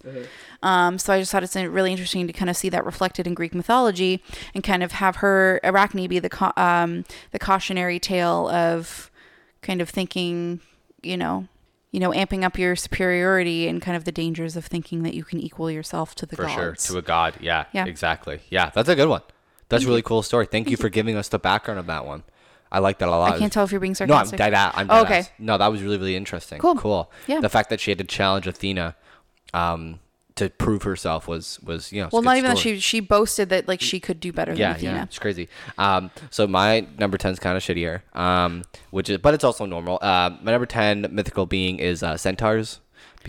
Um, so I just thought it's really interesting to kind of see that reflected in Greek mythology and kind of have her Arachne be the ca- um, the cautionary tale of kind of thinking, you know, you know, amping up your superiority and kind of the dangers of thinking that you can equal yourself to the For gods. sure. To a god. Yeah, Yeah. Exactly. Yeah. That's a good one. That's a really cool story. Thank you for giving us the background of that one. I like that a lot. I can't tell if you're being sarcastic. No, I'm sarcastic. dead at. I'm Oh, dead okay. ass. No, that was really really interesting. Cool. Cool. Yeah. The fact that she had to challenge Athena, um, to prove herself was was you know. it's a Well, good not even that story. she she boasted that like she could do better Yeah, than Athena. yeah, it's crazy. Um, so my number ten is kind of shittier. Um, which is, but it's also normal. Uh, my number ten mythical being is uh, centaurs,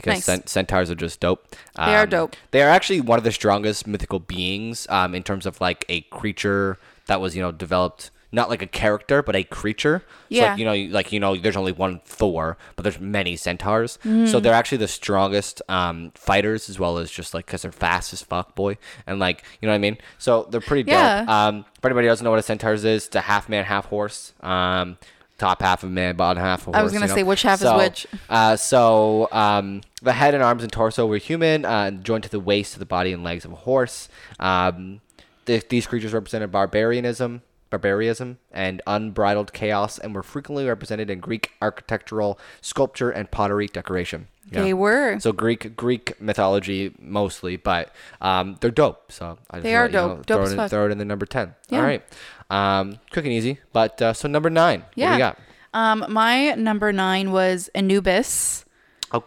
because Nice. cent- centaurs are just dope. They are Um, dope. They are actually one of the strongest mythical beings. Um, in terms of like a creature that was you know developed. Not like a character, but a creature. So Yeah. like, you know, like you know, there's only one Thor, but there's many centaurs. Mm-hmm. So they're actually the strongest um, fighters, as well as just like because they're fast as fuck, boy, and like you know what I mean. So they're pretty dope. Yeah. Um, for anybody who doesn't know what a centaur is, it's a half man, half horse. Um, top half of man, bottom half of horse. I was gonna you know? say, which half is which? Uh, so um, the head and arms and torso were human, uh, joined to the waist of the body and legs of a horse. Um, th- these creatures represented barbarianism, barbarism, and unbridled chaos, and were frequently represented in Greek architectural sculpture and pottery decoration. Yeah. They were. So Greek Greek mythology mostly, but um, they're dope. So I just They are you know, dope. Dope throw, it in, throw it in the number ten. Yeah. All right, um, quick and easy. But uh, so number nine. What do yeah. you got? Um, my number nine was Anubis. Oh,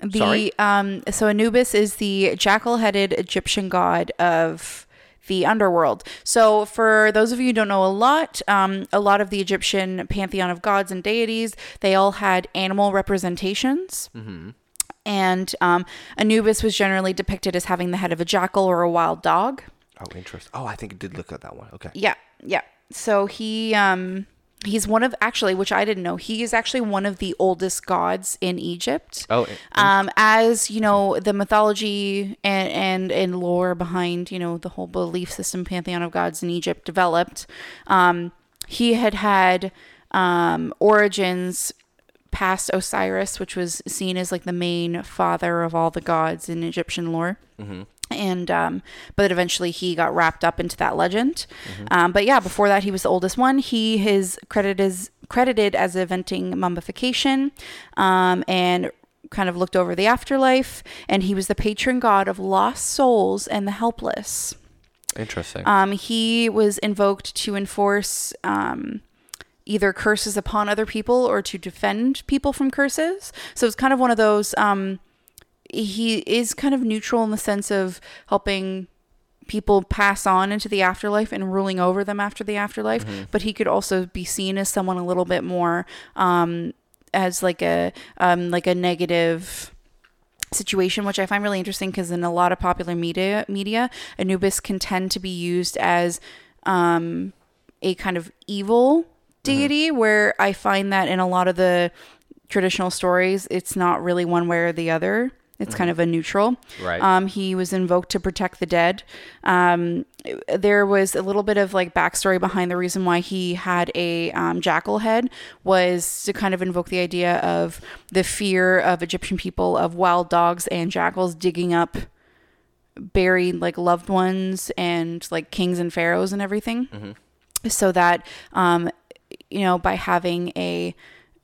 The Sorry? um so Anubis is the jackal-headed Egyptian god of the underworld. So for those of you who don't know a lot, um, a lot of the Egyptian pantheon of gods and deities, they all had animal representations. And um, Anubis was generally depicted as having the head of a jackal or a wild dog. oh, interesting. Oh, I think it did look at that one. Okay. Yeah, yeah. So he um he's one of actually, which I didn't know, he is actually one of the oldest gods in Egypt. Oh, Um, as you know, the mythology and, and and lore behind you know the whole belief system pantheon of gods in Egypt developed, um, he had had um, origins past Osiris, which was seen as like the main father of all the gods in Egyptian lore. And um, but eventually he got wrapped up into that legend. Um, but yeah, before that he was the oldest one. He is credited as credited as inventing mummification, um, and kind of looked over the afterlife. And he was the patron god of lost souls and the helpless. interesting. Um, he was invoked to enforce um, either curses upon other people or to defend people from curses. So it's kind of one of those. Um, he is kind of neutral in the sense of helping people pass on into the afterlife and ruling over them after the afterlife. But he could also be seen as someone a little bit more um, as like a um, like a negative situation, which I find really interesting because in a lot of popular media, media, Anubis can tend to be used as um, a kind of evil deity, where I find that in a lot of the traditional stories, it's not really one way or the other. It's kind of a neutral. Right. Um, he was invoked to protect the dead. Um, there was a little bit of like backstory behind the reason why he had a um, jackal head was to kind of invoke the idea of the fear of Egyptian people of wild dogs and jackals digging up buried like loved ones and like kings and pharaohs and everything. So that um, you know by having a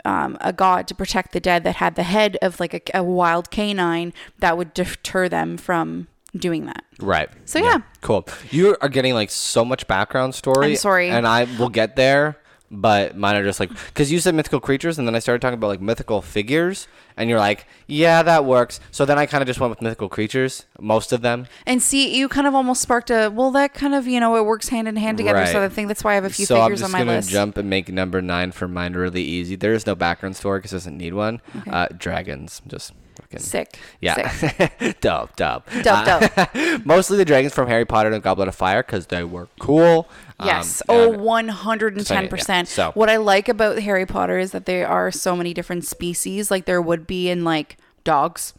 um, a god to protect the dead that had the head of like a, a wild canine that would deter them from doing that. right. So, yeah. Cool. You are getting like so much background story. I'm sorry. And I will get there, but mine are just like because you said mythical creatures, and then I started talking about like mythical figures, and you're like, yeah, that works. So then I kind of just went with mythical creatures, most of them. And see, you kind of almost sparked a well. That kind of you know it works hand in hand together. So Right. I think that's why I have a few so I'm figures just on my gonna list. jump and make number nine for mine really easy. There is no background story because it doesn't need one. Uh, dragons, just Sick. Yeah, Sick. dope, dope, Dope, Uh, <laughs> mostly the dragons from Harry Potter and Goblet of Fire because they were cool. Um, Yes. and- oh, 110%. Yeah, so- What I like about Harry Potter is that there are so many different species, like there would be in like dogs.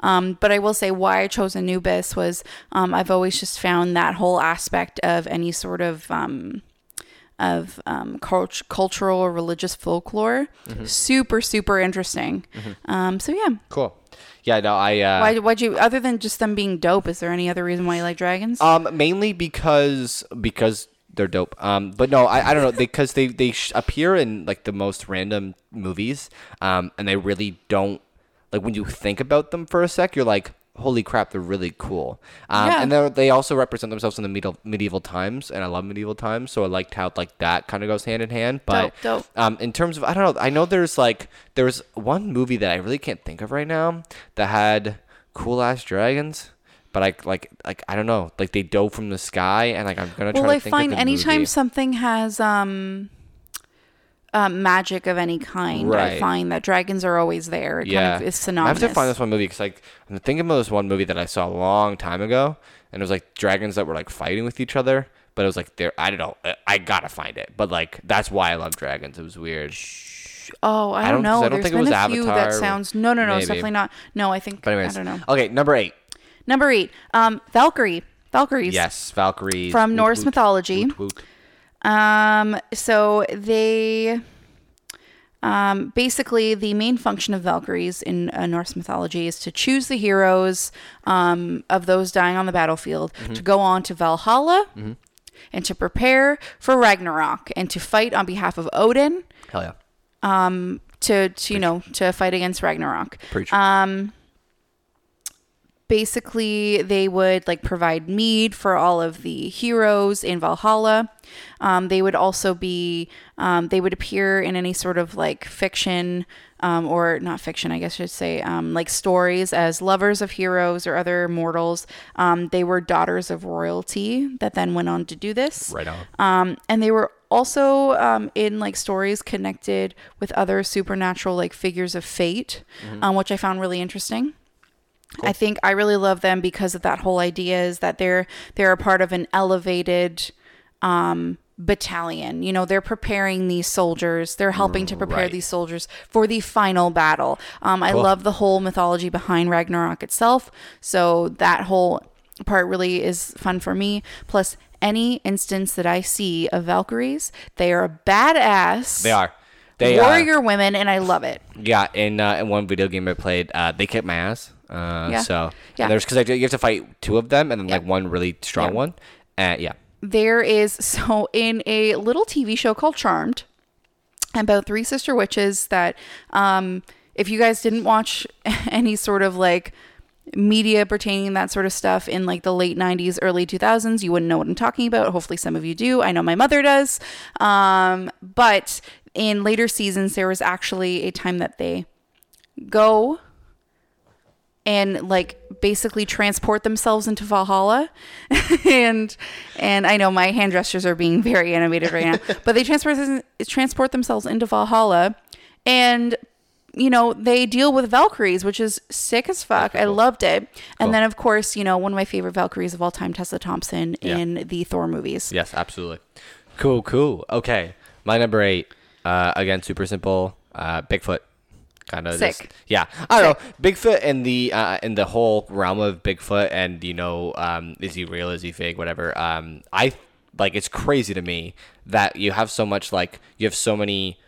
Um, but I will say why I chose Anubis was um, I've always just found that whole aspect of any sort of um, of um, cult- cultural or religious folklore Mm-hmm. super super interesting. Um, so yeah, cool. Yeah, no, I. Uh, why why'd you other than just them being dope? Is there any other reason why you like dragons? Um, mainly because because they're dope. Um, but no, I, I don't know because they they sh- appear in like the most random movies. Um, and they really don't like when you think about them for a sec, you're like, holy crap, they're really cool. Um, Yeah. and they they also represent themselves in the medieval medieval times, and I love medieval times, so I liked how like that kind of goes hand in hand. But Dope, dope. um, in terms of I don't know, I know there's like there's one movie that I really can't think of right now that had cool ass dragons. But I like like I don't know, like they dove from the sky, and like I'm gonna try well, to I find anytime movie. something has um, uh, magic of any kind, I Right. find that dragons are always there. It yeah, kind of is I have to find this one movie because like I'm thinking about this one movie that I saw a long time ago, and it was like dragons that were like fighting with each other. But it was like there, I don't know. I- I gotta find it. But like that's why I love dragons. It was weird. Oh, I I don't, know. I don't There's think it been was a few that sounds. No, no, no. It's definitely not. No, I think. But anyways, I don't know. Okay, number eight. Number eight, um, Valkyrie. Valkyries. Yes, Valkyries From Woot, Norse woot, mythology. woot. Um, so they, um, basically the main function of Valkyries in uh, Norse mythology is to choose the heroes, um, of those dying on the battlefield Mm-hmm. to go on to Valhalla and to prepare for Ragnarok and to fight on behalf of Odin Hell yeah. to, to you know, to fight against Ragnarok. Preach. Um, basically they would like provide mead for all of the heroes in Valhalla. Um, they would also be um, they would appear in any sort of like fiction um, or not fiction, I guess I should say, um, like stories as lovers of heroes or other mortals. Um, they were daughters of royalty that then went on to do this. right on. Um, and they were also um, in like stories connected with other supernatural like figures of fate, um, which I found really interesting. I think I really love them because of that whole idea is that they're they're a part of an elevated um, battalion. You know, they're preparing these soldiers. They're helping to prepare Right. these soldiers for the final battle. Um, I Cool. love the whole mythology behind Ragnarok itself. So that whole part really is fun for me. Plus, any instance that I see of Valkyries, they are badass. They are. They warrior women, and I love it. Yeah, in uh, in one video game I played, uh, they kicked my ass. Uh, Yeah. So Yeah. and there's because you have to fight two of them and then like one really strong Yeah. one. Uh, yeah. there is <laughs> so in a little TV show called Charmed about three sister witches that um if you guys didn't watch <laughs> any sort of like media pertaining that sort of stuff in like the late 90s early 2000s you wouldn't know what i'm talking about hopefully some of you do i know my mother does um, but in later seasons there was actually a time that they go and like basically transport themselves into Valhalla. <laughs> and and I know my hand gestures are being very animated right now, but they transport transport themselves into Valhalla and you know, they deal with Valkyries, which is sick as fuck. I loved it. And then of course, you know, one of my favorite Valkyries of all time, Tessa Thompson Yeah. in the Thor movies. Yes, absolutely. Cool, cool. Okay, my number eight. Uh, again, super simple. Uh, Bigfoot. Kind of Sick. yeah, I don't know. Bigfoot and the uh, in the whole realm of Bigfoot and you know, um, is he real? Is he fake? Whatever. Um, I like it's crazy to me that you have so much like you have so many.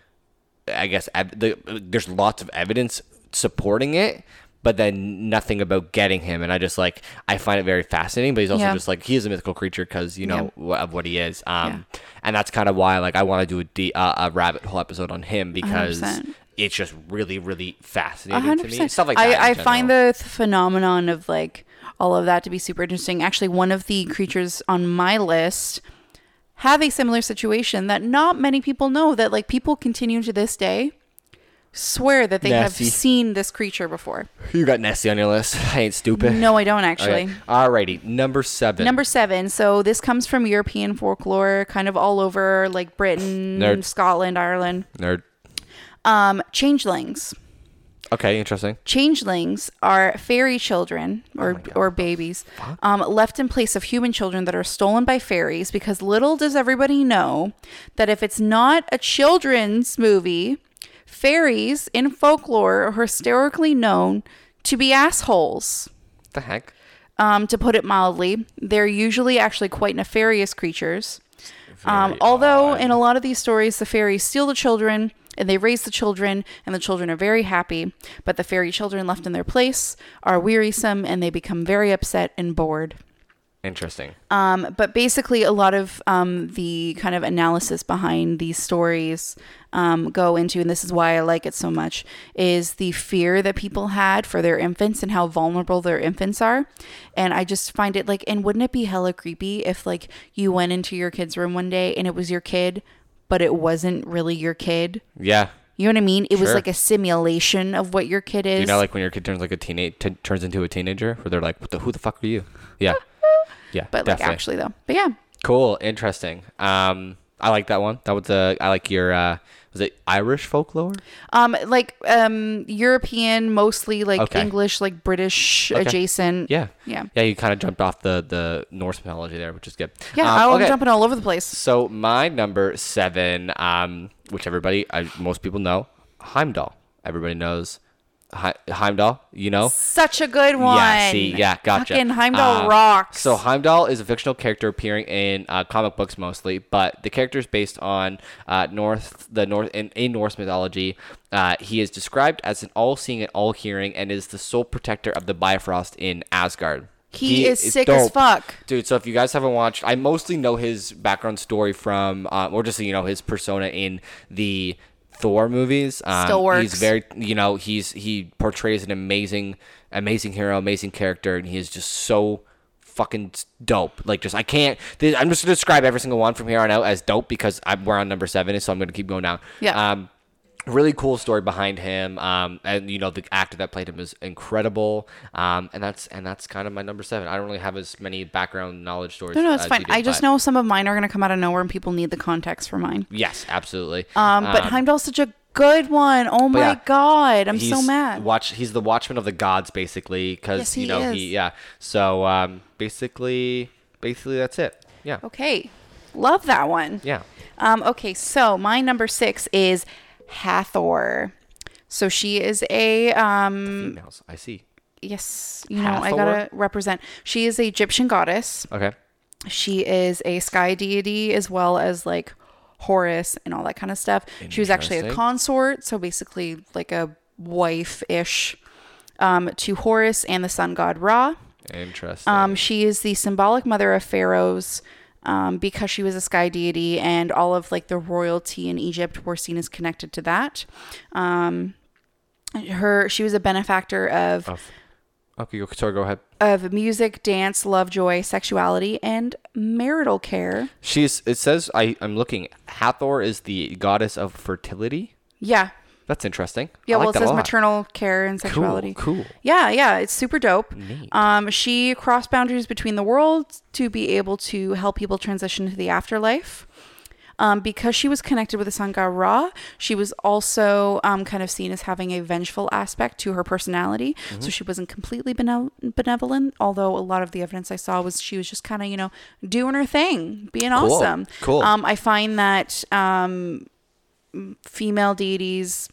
I guess ev- the, there's lots of evidence supporting it, but then nothing about getting him. And I just like I find it very fascinating. But he's also Yeah. just like he is a mythical creature because you know wh- of what he is. Um, Yeah. and that's kind of why like I want to do a, de- uh, a rabbit hole episode on him because 100%. It's just really really fascinating hundred to me. Stuff like that. I, I find the th- phenomenon of like all of that to be super interesting. Actually, one of the creatures on my list have a similar situation that not many people know. That like people continue to this day swear that they Nessie. have seen this creature before. you got Nessie on your list. <laughs> I ain't stupid. No, I don't actually. Okay. Alrighty, number seven. Number seven. So this comes from European folklore, kind of all over like Britain, Nerd. Scotland, Ireland. nerd. Um, changelings. Okay, interesting. Changelings are fairy children Oh or or babies um, left in place of human children that are stolen by fairies because little does everybody know that if it's not a children's movie, fairies in folklore are historically known to be assholes. The heck? Um, to put it mildly, they're usually actually quite nefarious creatures. Um, although in a lot of these stories, the fairies steal the children and they raise the children, and the children are very happy. But the fairy children left in their place are wearisome and they become very upset and bored. Interesting. Um, but basically, a lot of um, the kind of analysis behind these stories um, go into, and this is why I like it so much, is the fear that people had for their infants and how vulnerable their infants are. And I just find it like, and wouldn't it be hella creepy if like you went into your kid's room one day and it was your kid, but it wasn't really your kid? Yeah. You know what I mean? It was like a simulation of what your kid is. You know, like when your kid turns like a teenage t- turns into a teenager, where they're like, "What the? Who the fuck are you?" Yeah. <laughs> Yeah. but like actually though. But yeah. Cool. Interesting. Um, I like that one. That was the. I like your. uh Was it Irish folklore? Um, like um, European, mostly like Okay. English, like British Okay. adjacent. Yeah. Yeah. Yeah. You kind of jumped off the the Norse mythology there, which is good. Yeah, Um, I'm okay. jumping all over the place. So my number seven, um, which everybody, I, most people know, Heimdall. Everybody knows Heimdall. You know. Such a good one. Yeah, see, yeah, gotcha. Fucking Heimdall Uh, rocks. So Heimdall is a fictional character appearing in uh, comic books mostly, but the character is based on uh, North, the North in, in Norse mythology. Uh, he is described as an all-seeing and all-hearing, and is the sole protector of the Bifrost in Asgard. he, is sick as fuck. Dude, so if you guys haven't watched, I mostly know his background story from, um, or just you know his persona in the Thor movies. Um, Still works. He's very, you know, he's he portrays an amazing, amazing hero, amazing character, and he is just so fucking dope. Like, just I can't. I'm just gonna describe every single one from here on out as dope because I'm, we're on number seven, so I'm gonna keep going down. Yeah. Um, really cool story behind him um and you know the actor that played him is incredible um and that's and that's kind of my number seven i don't really have as many background knowledge stories No, no, it's fine. do, I just know some of mine are gonna come out of nowhere, and people need the context for mine. yes absolutely Um, but Heimdall's such a good one. Oh my yeah, god, I'm so mad. watch he's the watchman of the gods basically because Yes, you know is. he yeah so um basically basically that's it yeah Okay, love that one. yeah Um, okay, so my number six is Hathor. So she is a um females i see yes, you know, I gotta represent. She is a Egyptian goddess. okay She is a sky deity as well as like Horus and all that kind of stuff. She was actually a consort, so basically like a wife ish um, to Horus and the sun god Ra. interesting Um, she is the symbolic mother of pharaohs um, because she was a sky deity, and all of like the royalty in Egypt were seen as connected to that. Um, her she was a benefactor of Of- okay go- sorry go ahead of music, dance, love, joy, sexuality, and marital care. she's it says i i'm looking hathor is the goddess of fertility Yeah. That's interesting Yeah, I well, like it says maternal care and sexuality. cool Yeah, yeah, it's super dope. Neat. Um, she crossed boundaries between the worlds to be able to help people transition to the afterlife. Um, because she was connected with the sun god Ra, she was also um, kind of seen as having a vengeful aspect to her personality. Mm-hmm. So she wasn't completely benev- benevolent, although a lot of the evidence I saw was she was just kind of, you know, doing her thing, being Cool. awesome. Cool. Um, I find that um, female deities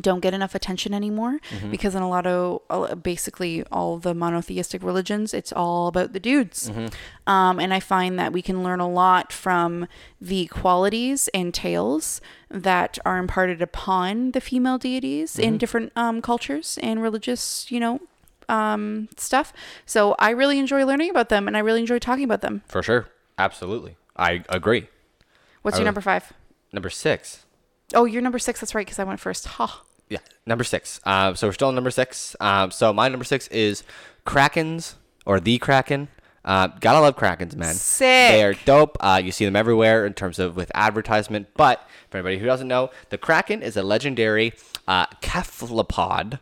don't get enough attention anymore Mm-hmm. because in a lot of uh, basically all the monotheistic religions it's all about the dudes Mm-hmm. um, and i find that we can learn a lot from the qualities and tales that are imparted upon the female deities Mm-hmm. in different um, cultures and religious you know um, stuff so i really enjoy learning about them and i really enjoy talking about them For sure. Absolutely. I agree. what's I your really- number five? Number six. Oh, you're number six that's right because i went first ha Yeah. Number six. Um, so we're still on number six. Um, so my number six is Krakens or the Kraken. Uh, gotta love Krakens, man. Sick. They are dope. Uh, you see them everywhere in terms of with advertisement. But for anybody who doesn't know, the Kraken is a legendary uh, cephalopod.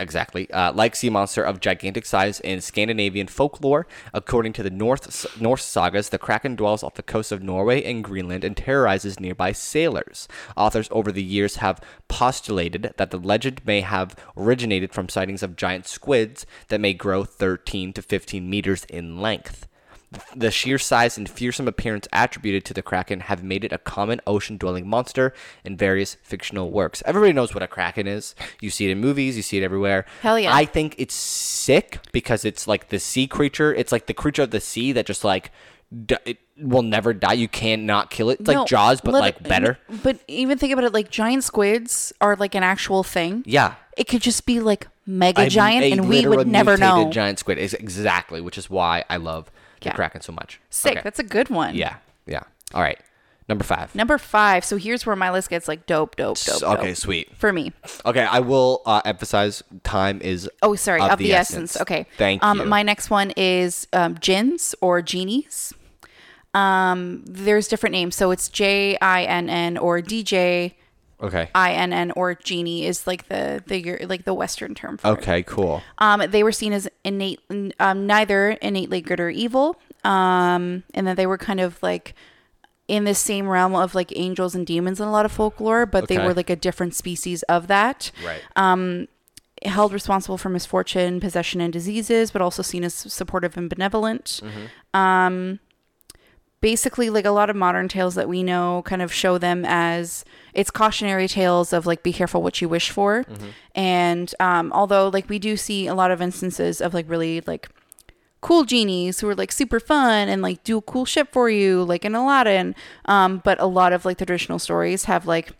Exactly. Uh, like sea monster of gigantic size in Scandinavian folklore, according to the North Norse sagas, the kraken dwells off the coast of Norway and Greenland and terrorizes nearby sailors. Authors over the years have postulated that the legend may have originated from sightings of giant squids that may grow 13 to 15 meters in length. The sheer size and fearsome appearance attributed to the kraken have made it a common ocean dwelling monster in various fictional works. Everybody knows what a kraken is. You see it in movies, you see it everywhere. Hell yeah. I think it's sick because it's like the sea creature. It's like the creature of the sea that just like d- it will never die. You cannot kill it. It's No, like Jaws, but let- like better. But even think about it, like giant squids are like an actual thing. Yeah. It could just be like mega A- giant, a and we literal would never mutated know. Giant squid is exactly, which is why I love Yeah. kraken so much. Sick. Okay. That's a good one. yeah, yeah. All right, number five. Number five. So here's where my list gets like dope, dope, dope. okay, dope. sweet. For me. Okay, I will uh, emphasize time is. Oh, sorry, of, the, essence. Okay. Thank um, you. My next one is um, jinns or genies. Um, there's different names. So it's J I N N or DJ Okay. I N N or genie is like the the like the Western term for it. Okay, cool. Um, they were seen as innate, um, neither innately good or evil. Um, and then they were kind of like in the same realm of like angels and demons in a lot of folklore, but they Okay. were like a different species of that. Right. Um, Held responsible for misfortune, possession, and diseases, but also seen as supportive and benevolent. Um, basically, like a lot of modern tales that we know kind of show them as it's cautionary tales of like be careful what you wish for. And um, although like we do see a lot of instances of like really like cool genies who are like super fun and like do cool shit for you, like in Aladdin. Um, but a lot of like the traditional stories have like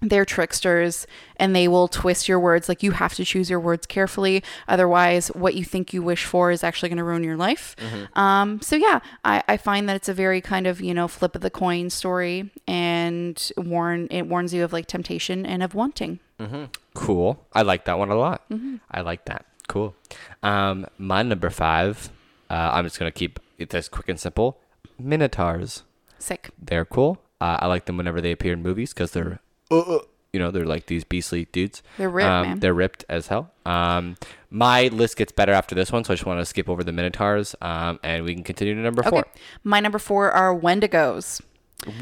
they're tricksters and they will twist your words. Like you have to choose your words carefully. Otherwise, what you think you wish for is actually going to ruin your life. Um, so yeah, I, I find that it's a very kind of, you know, flip of the coin story and warn, it warns you of like temptation and of wanting. Cool. I like that one a lot. Mm-hmm. I like that. Cool. Um, my number five. Uh, I'm just gonna keep it as quick and simple. Minotaurs. Sick. They're cool. Uh, I like them whenever they appear in movies because they're, uh, you know, they're like these beastly dudes. They're ripped, um, man. They're ripped as hell. Um, my list gets better after this one, so I just want to skip over the Minotaurs, um, and we can continue to number Okay. four. My number four are Wendigos.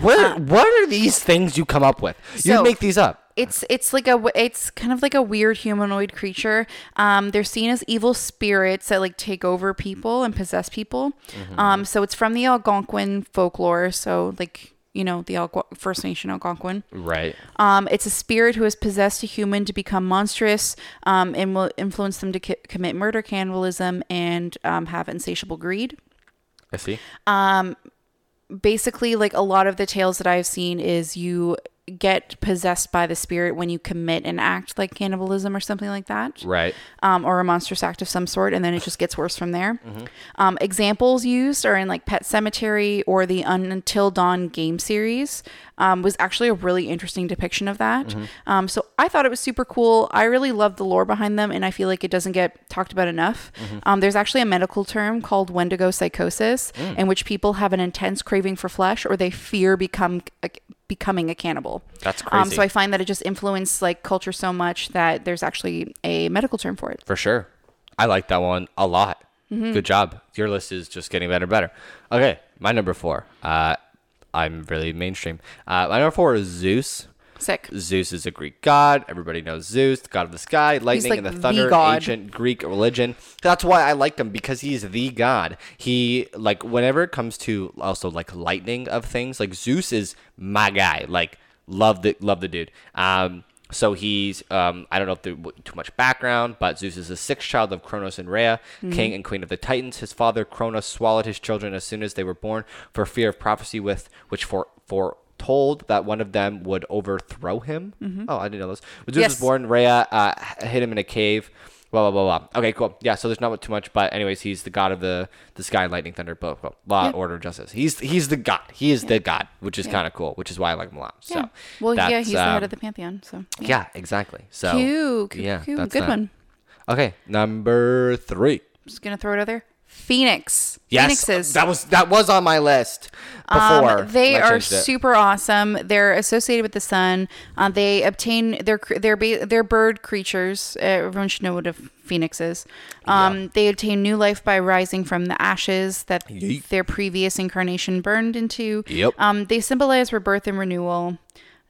What What are these things you come up with? you So- make these up. It's it's like a it's kind of like a weird humanoid creature. Um, they're seen as evil spirits that like take over people and possess people. Um, so it's from the Algonquin folklore. So like you know the Algo- First Nation Algonquin. Right. Um, it's a spirit who has possessed a human to become monstrous um, and will influence them to ki- commit murder, cannibalism, and um, have insatiable greed I see. Um, basically like a lot of the tales that I've seen is you get possessed by the spirit when you commit an act like cannibalism or something like that right. um, or a monstrous act of some sort, and then it just gets worse from there. Um, examples used are in like Pet Sematary or the Until Dawn game series. Um, was actually a really interesting depiction of that. Um, so I thought it was super cool. I really love the lore behind them, and I feel like it doesn't get talked about enough. Um, there's actually a medical term called Wendigo psychosis, in which people have an intense craving for flesh or they fear become becoming a cannibal. That's Um, so I find that it just influenced like culture so much that there's actually a medical term for it. For sure. I like that one a lot. Mm-hmm. Good job. Your list is just getting better and better. Okay, my number four. Uh, I'm really mainstream. Uh, my number four is Zeus. Sick. Zeus is a Greek god. Everybody knows Zeus, the god of the sky, lightning, like and the the thunder. god. Ancient Greek religion. That's why I like him because he's the god. He like whenever it comes to also like lightning of things, like Zeus is my guy. Like love the love the dude. Um, so he's um, I don't know if there's too much background, but Zeus is the sixth child of Kronos and Rhea, king and queen of the Titans. His father Kronos swallowed his children as soon as they were born for fear of prophecy with which for for foretold that one of them would overthrow him. Oh, I didn't know this. When Zeus Yes. was born, Rhea uh, hid him in a cave. Blah blah blah blah. Okay, cool. Yeah, so there's not too much, but anyways, he's the god of the the sky, lightning, thunder, blah blah, law, Yeah. order, justice. He's he's the god. He is the god, which is kind of cool, which is why I like him a lot. So Yeah. well, yeah, he's the head um, of the pantheon. So yeah, exactly. So Cute, cute, yeah, cute. Good that. one. Okay, number three. Just gonna throw it out there. Phoenix. Yes, Phoenixes. that was that was on my list before. Um, they are super awesome. They're associated with the sun. Uh, they obtain their their they're bird creatures. Uh, everyone should know what a phoenix is. Um, They obtain new life by rising from the ashes that Yeet. their previous incarnation burned into. Yep. Um, they symbolize rebirth and renewal.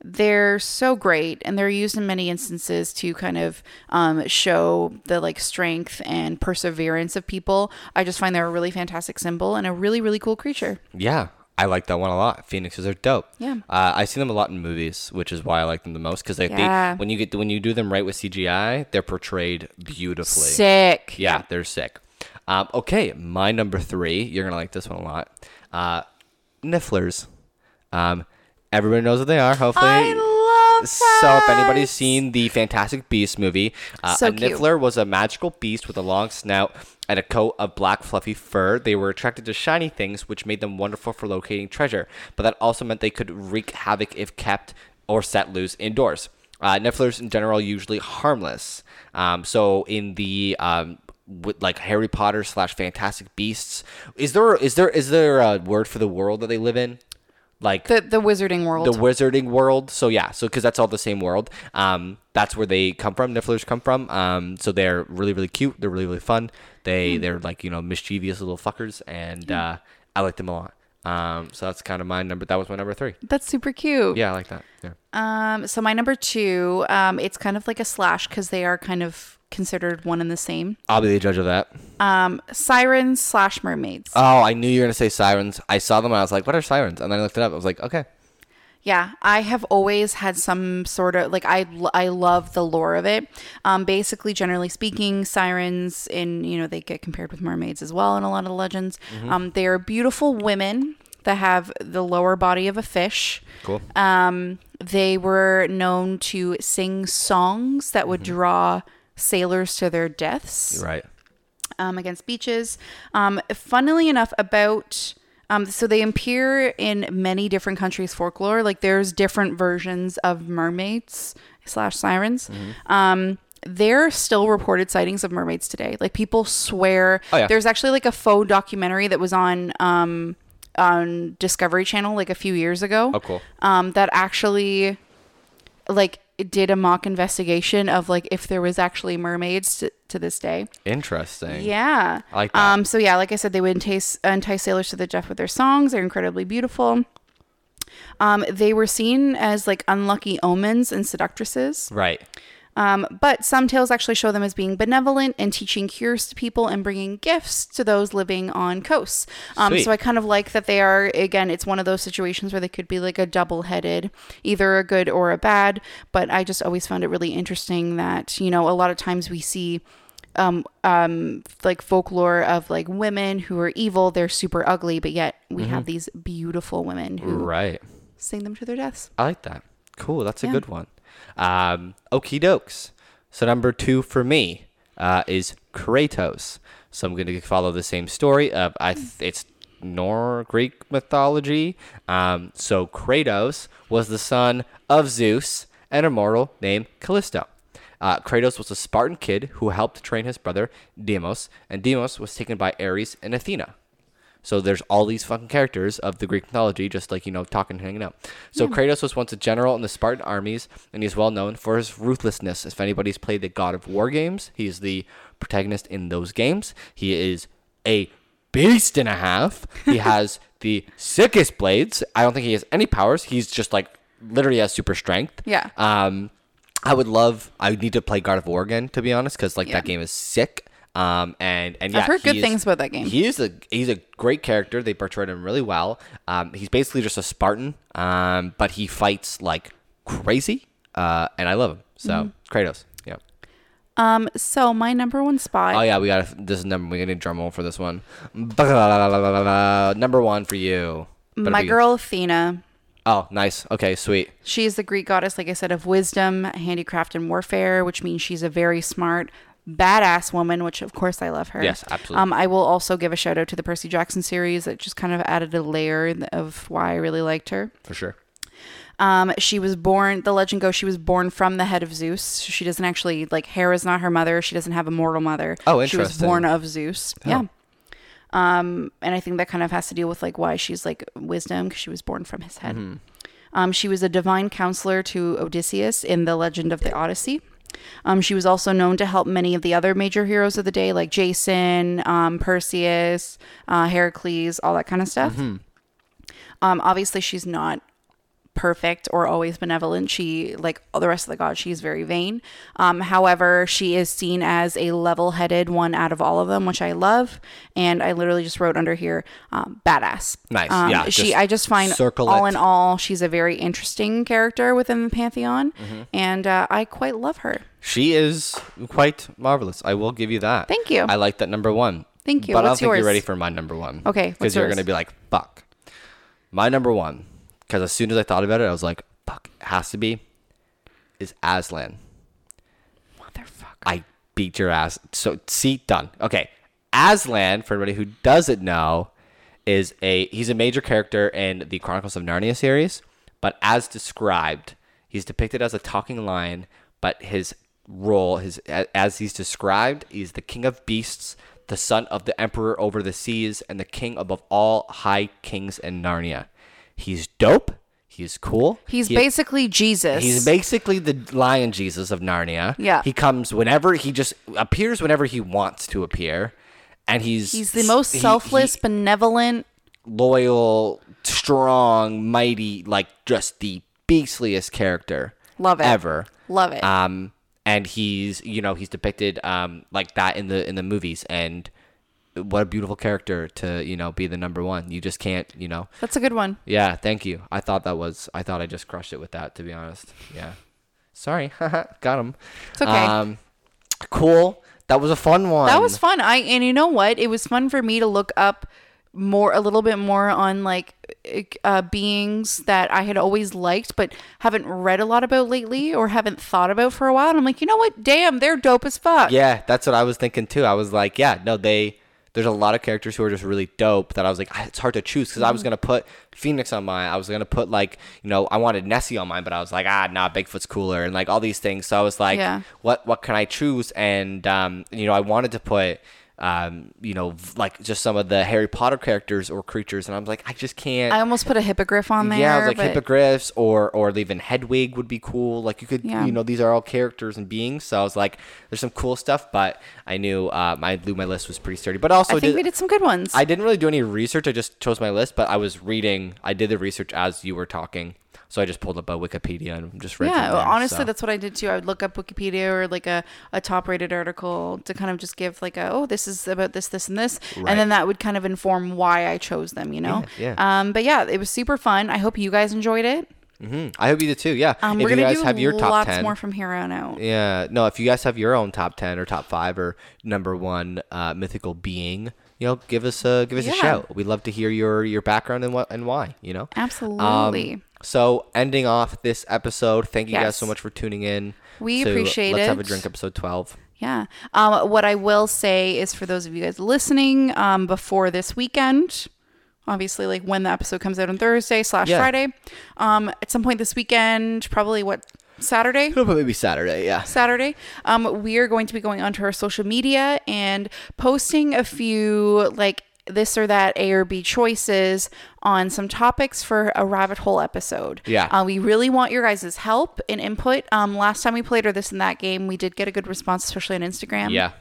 They're so great, and they're used in many instances to kind of um, show the like strength and perseverance of people. I just find they're a really fantastic symbol and a really really cool creature. Yeah, I like that one a lot. Phoenixes are dope. Yeah. uh, I see them a lot in movies, which is why I like them the most because Yeah. they when you get when you do them right with CGI, they're portrayed beautifully. Sick. Yeah, they're sick. Um, okay, my number three. You're gonna like this one a lot. Uh, Nifflers. Um, everybody knows what they are. Hopefully, I love so if anybody's seen the Fantastic Beasts movie, uh, So a cute. Niffler was a magical beast with a long snout and a coat of black fluffy fur. They were attracted to shiny things, which made them wonderful for locating treasure. But that also meant they could wreak havoc if kept or set loose indoors. Uh, Nifflers in general are usually harmless. Um, so in the um, with like Harry Potter slash Fantastic Beasts, is there is there is there a word for the world that they live in? Like the the wizarding world. the wizarding world. So yeah, so because that's all the same world. Um, that's where they come from. Nifflers come from. Um, so they're really really cute. They're really really fun. They they're like you know mischievous little fuckers, and uh, I like them a lot. Um, so that's kind of my number. That was my number three. That's super cute. Yeah, I like that. Yeah. Um. So my number two. Um. It's kind of like a slash because they are kind of considered one and the same. I'll be the judge of that. Um. Sirens slash mermaids. Oh, I knew you were gonna say sirens. I saw them. and I was like, "What are sirens?" And then I looked it up. I was like, "Okay." Yeah, I have always had some sort of like I I love the lore of it. Um, basically, generally speaking, sirens in you know they get compared with mermaids as well in a lot of the legends. Um, they are beautiful women that have the lower body of a fish. Cool. Um, they were known to sing songs that would draw sailors to their deaths right. um, against beaches. Um, funnily enough, about um, so they appear in many different countries' folklore. Like there's different versions of mermaids slash sirens. Um, there are still reported sightings of mermaids today. Like people swear. Oh, yeah. There's actually like a faux documentary that was on um, on Discovery Channel like a few years ago. Oh, cool. Um, that actually like did a mock investigation of like if there was actually mermaids to, to this day. Interesting. Yeah. I like that. Um, so yeah, like I said, they would entice, entice sailors to the death with their songs. They're incredibly beautiful. Um, they were seen as like unlucky omens and seductresses. Right. Um, but some tales actually show them as being benevolent and teaching cures to people and bringing gifts to those living on coasts. Um, so I kind of like that they are, again, it's one of those situations where they could be like a double headed, either a good or a bad. But I just always found it really interesting that, you know, a lot of times we see um um like folklore of like women who are evil they're super ugly but yet we Mm-hmm. have these beautiful women who Right. sing them to their deaths I like that. Cool. That's a Yeah. good one. Um, okie dokes. So number two for me uh, is Kratos. So I'm going to follow the same story of I. Th- it's Nor Greek mythology. Um, so Kratos was the son of Zeus and a mortal named Callisto. Uh, Kratos was a Spartan kid who helped train his brother Deimos, and Deimos was taken by Ares and Athena. So there's all these fucking characters of the Greek mythology, just like you know, talking, and hanging out. So Kratos was once a general in the Spartan armies, and he's well known for his ruthlessness. If anybody's played the God of War games, he's the protagonist in those games. He is a beast and a half. He <laughs> has the sickest blades. I don't think he has any powers. He's just like literally has super strength. Yeah. Um, I would love. I would need to play God of War again, to be honest, because like Yeah. that game is sick. Um, and and yeah, I've heard good is- things about that game. He is a he's a great character. They portrayed him really well. Um, he's basically just a Spartan, um, but he fights like crazy. Uh, and I love him. So Mm-hmm. Kratos, yeah. um so my number one spot Oh yeah, we got this is number. We got a drum roll for this one. Number one for you. Better my be- girl athena Oh, nice. Okay, sweet. She is the Greek goddess, like I said, of wisdom, handicraft, and warfare, which means she's a very smart, badass woman, which of course I love her. Yes, absolutely. Um, I will also give a shout out to the Percy Jackson series that just kind of added a layer of why I really liked her. For sure. Um, she was born, the legend goes, she was born from the head of Zeus. She doesn't actually, like, Hera's not her mother. She doesn't have a mortal mother. Oh, interesting. She was born of Zeus. Yeah. Um, and I think that kind of has to deal with like why she's like wisdom because she was born from his head. Mm-hmm. Um, she was a divine counselor to Odysseus in the Legend of the Odyssey. Um, she was also known to help many of the other major heroes of the day, like Jason, um, Perseus, uh, Heracles, all that kind of stuff. Mm-hmm. Um, obviously, she's not perfect or always benevolent. She, like all the rest of the gods, she's very vain. Um, however, she is seen as a level headed one out of all of them, which I love. And I literally just wrote under here, um, badass. Nice. Um, Yeah, She, I just find circle all it. in all, she's a very interesting character within the Pantheon. Mm-hmm. And uh, I quite love her. She is quite marvelous. I will give you that. Thank you. I like that number one. Thank you. But I don't What's think yours? you're ready for my number one. Okay, Because you're going to be like, fuck. My number one, because as soon as I thought about it, I was like, fuck, it has to be, is Aslan. Motherfucker. I beat your ass. So, see, done. Okay. Aslan, for anybody who doesn't know, is a he's a major character in the Chronicles of Narnia series, but as described, he's depicted as a talking lion, but his role, his as he's described, he's the king of beasts, the son of the emperor over the seas, and the king above all high kings in Narnia. He's dope. He's cool. He's He- basically Jesus. He's basically the lion Jesus of Narnia. Yeah. He comes whenever he just appears whenever he wants to appear. And he's He's the most he- selfless, he- benevolent. loyal, strong, mighty, like just the beastliest character Love it. ever. Love it. Um and he's you know, he's depicted um like that in the in the movies and what a beautiful character to, you know, be the number one. You just can't, you know. That's a good one. Yeah, thank you. I thought that was. I thought I just crushed it with that. To be honest. Yeah. Sorry. <laughs> Got him. It's okay. Um, cool. That was a fun one. That was fun. I and you know what? It was fun for me to look up more a little bit more on like uh, beings that I had always liked but haven't read a lot about lately or haven't thought about for a while. And I'm like, you know what? Damn, they're dope as fuck. Yeah, that's what I was thinking too. I was like, yeah, no, they. There's a lot of characters who are just really dope that I was like, it's hard to choose because I was Mm-hmm. gonna put Phoenix on mine. I was gonna put like, you know, I wanted Nessie on mine, but I was like, ah, nah, Bigfoot's cooler and like all these things. So I was like, Yeah. what what can I choose? And um, you know, I wanted to put um, you know, like just some of the Harry Potter characters or creatures, and I'm like, I just can't. I almost put a hippogriff on there. Yeah, I was like but hippogriffs or or even Hedwig would be cool. Like you could, Yeah. you know, these are all characters and beings. So I was like, there's some cool stuff, but I knew uh, my knew my list was pretty sturdy. But also, I think did, we did some good ones. I didn't really do any research. I just chose my list, but I was reading. I did the research as you were talking, so I just pulled up a Wikipedia and just read. yeah, there, honestly, so. that's what I did too. I would look up Wikipedia or like a, a top rated article to kind of just give like a oh this is about this this and this, Right. and then that would kind of inform why I chose them. You know. Yeah, Um. But yeah, it was super fun. I hope you guys enjoyed it. Mhm. I hope you did too. Yeah. Um. if we're you guys do have your top lots ten, more from here on out. Yeah, no. If you guys have your own top ten or top five or number one uh, mythical being, you know, give us a give us a shout. We'd love to hear your your background and what and why. You know, Absolutely. Um, so ending off this episode, thank you guys so much for tuning in. We to appreciate Let's have a drink episode twelve. Yeah. Um, what I will say is for those of you guys listening, um, before this weekend, obviously, like when the episode comes out on Thursday slash Yeah. Friday, um, at some point this weekend, probably what Saturday. It'll probably be Saturday. Yeah. Saturday, um, we are going to be going onto our social media and posting a few like this or that A or B choices on some topics for a rabbit hole episode. Yeah. Uh, we really want your guys' help and input. Um, last time we played or this and that game, we did get a good response, especially on Instagram. Yeah.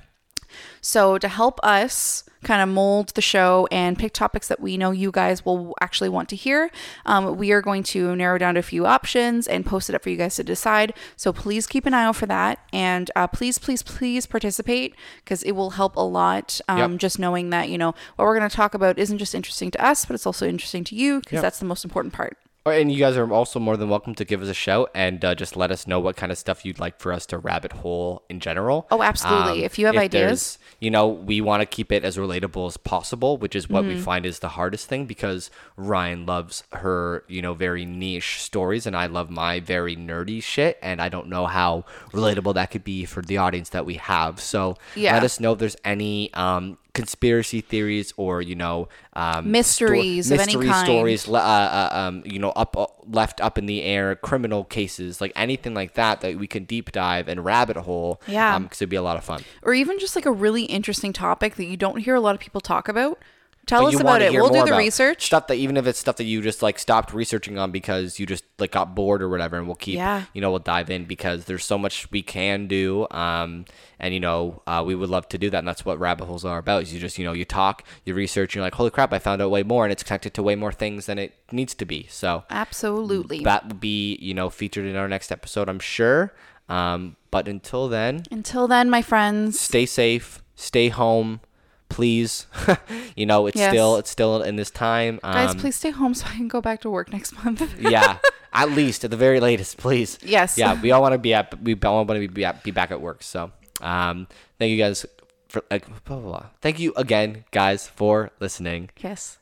So to help us kind of mold the show and pick topics that we know you guys will actually want to hear, um, we are going to narrow down to a few options and post it up for you guys to decide. So please keep an eye out for that, and uh, please, please, please participate because it will help a lot. Um, Yep. Just knowing that you know what we're going to talk about isn't just interesting to us, but it's also interesting to you because Yep. that's the most important part. Oh, And you guys are also more than welcome to give us a shout and uh, just let us know what kind of stuff you'd like for us to rabbit hole in general. Oh, absolutely. If you have ideas. you know, we want to keep it as relatable as possible, which is what Mm-hmm. we find is the hardest thing because Ryan loves her, you know, very niche stories, and I love my very nerdy shit, and I don't know how relatable that could be for the audience that we have. So Yeah. let us know if there's any um, conspiracy theories or you know um, Mysteries of any mystery kind. stories uh, uh, um, you know, up uh, left up in the air, criminal cases, like anything like that that we can deep dive and rabbit hole. Yeah. because it'd be a lot of fun. or even just like a really interesting topic that you don't hear a lot of people talk about Tell us about it. We'll do the about. research. Stuff that even if it's stuff that you just like stopped researching on because you just like got bored or whatever, and we'll keep Yeah. you know we'll dive in because there's so much we can do. Um, and you know uh, we would love to do that, and that's what rabbit holes are about. Is you just you know you talk, you research, and you're like, holy crap, I found out way more, and it's connected to way more things than it needs to be. So Absolutely. that will be you know featured in our next episode, I'm sure. Um, but until then, Until then, my friends. stay safe, stay home, please. <laughs> you know, it's Yes. still it's still in this time. Um, Guys, please stay home so I can go back to work next month. <laughs> yeah, at least at the very latest, please. Yes. Yeah, we all want to be at we all want to be at, be back at work. So, um, thank you guys for like blah, blah, blah. thank you again, guys, for listening. yes.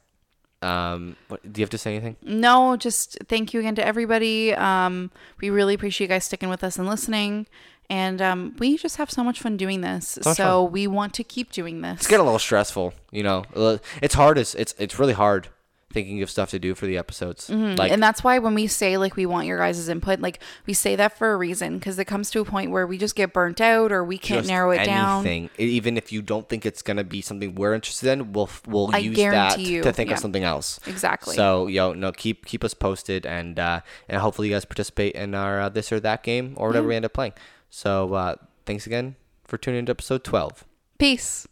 Um, what, do you have to say anything? No, just thank you again to everybody. Um, we really appreciate you guys sticking with us and listening. And um, we just have so much fun doing this. much So we want to keep doing this. It's getting a little stressful. You know, Uh, it's hard. It's it's it's really hard thinking of stuff to do for the episodes. Mm-hmm. and that's why when we say like we want your guys' input, like we say that for a reason because it comes to a point where we just get burnt out or we can't narrow it down. anything. E- Even if you don't think it's gonna be something we're interested in, we'll we'll I use that you, to think yeah. of something else. Exactly. So yo, no, keep keep us posted, and uh, and hopefully you guys participate in our uh, this or that game or whatever we end up playing. So uh, thanks again for tuning into episode twelve. Peace.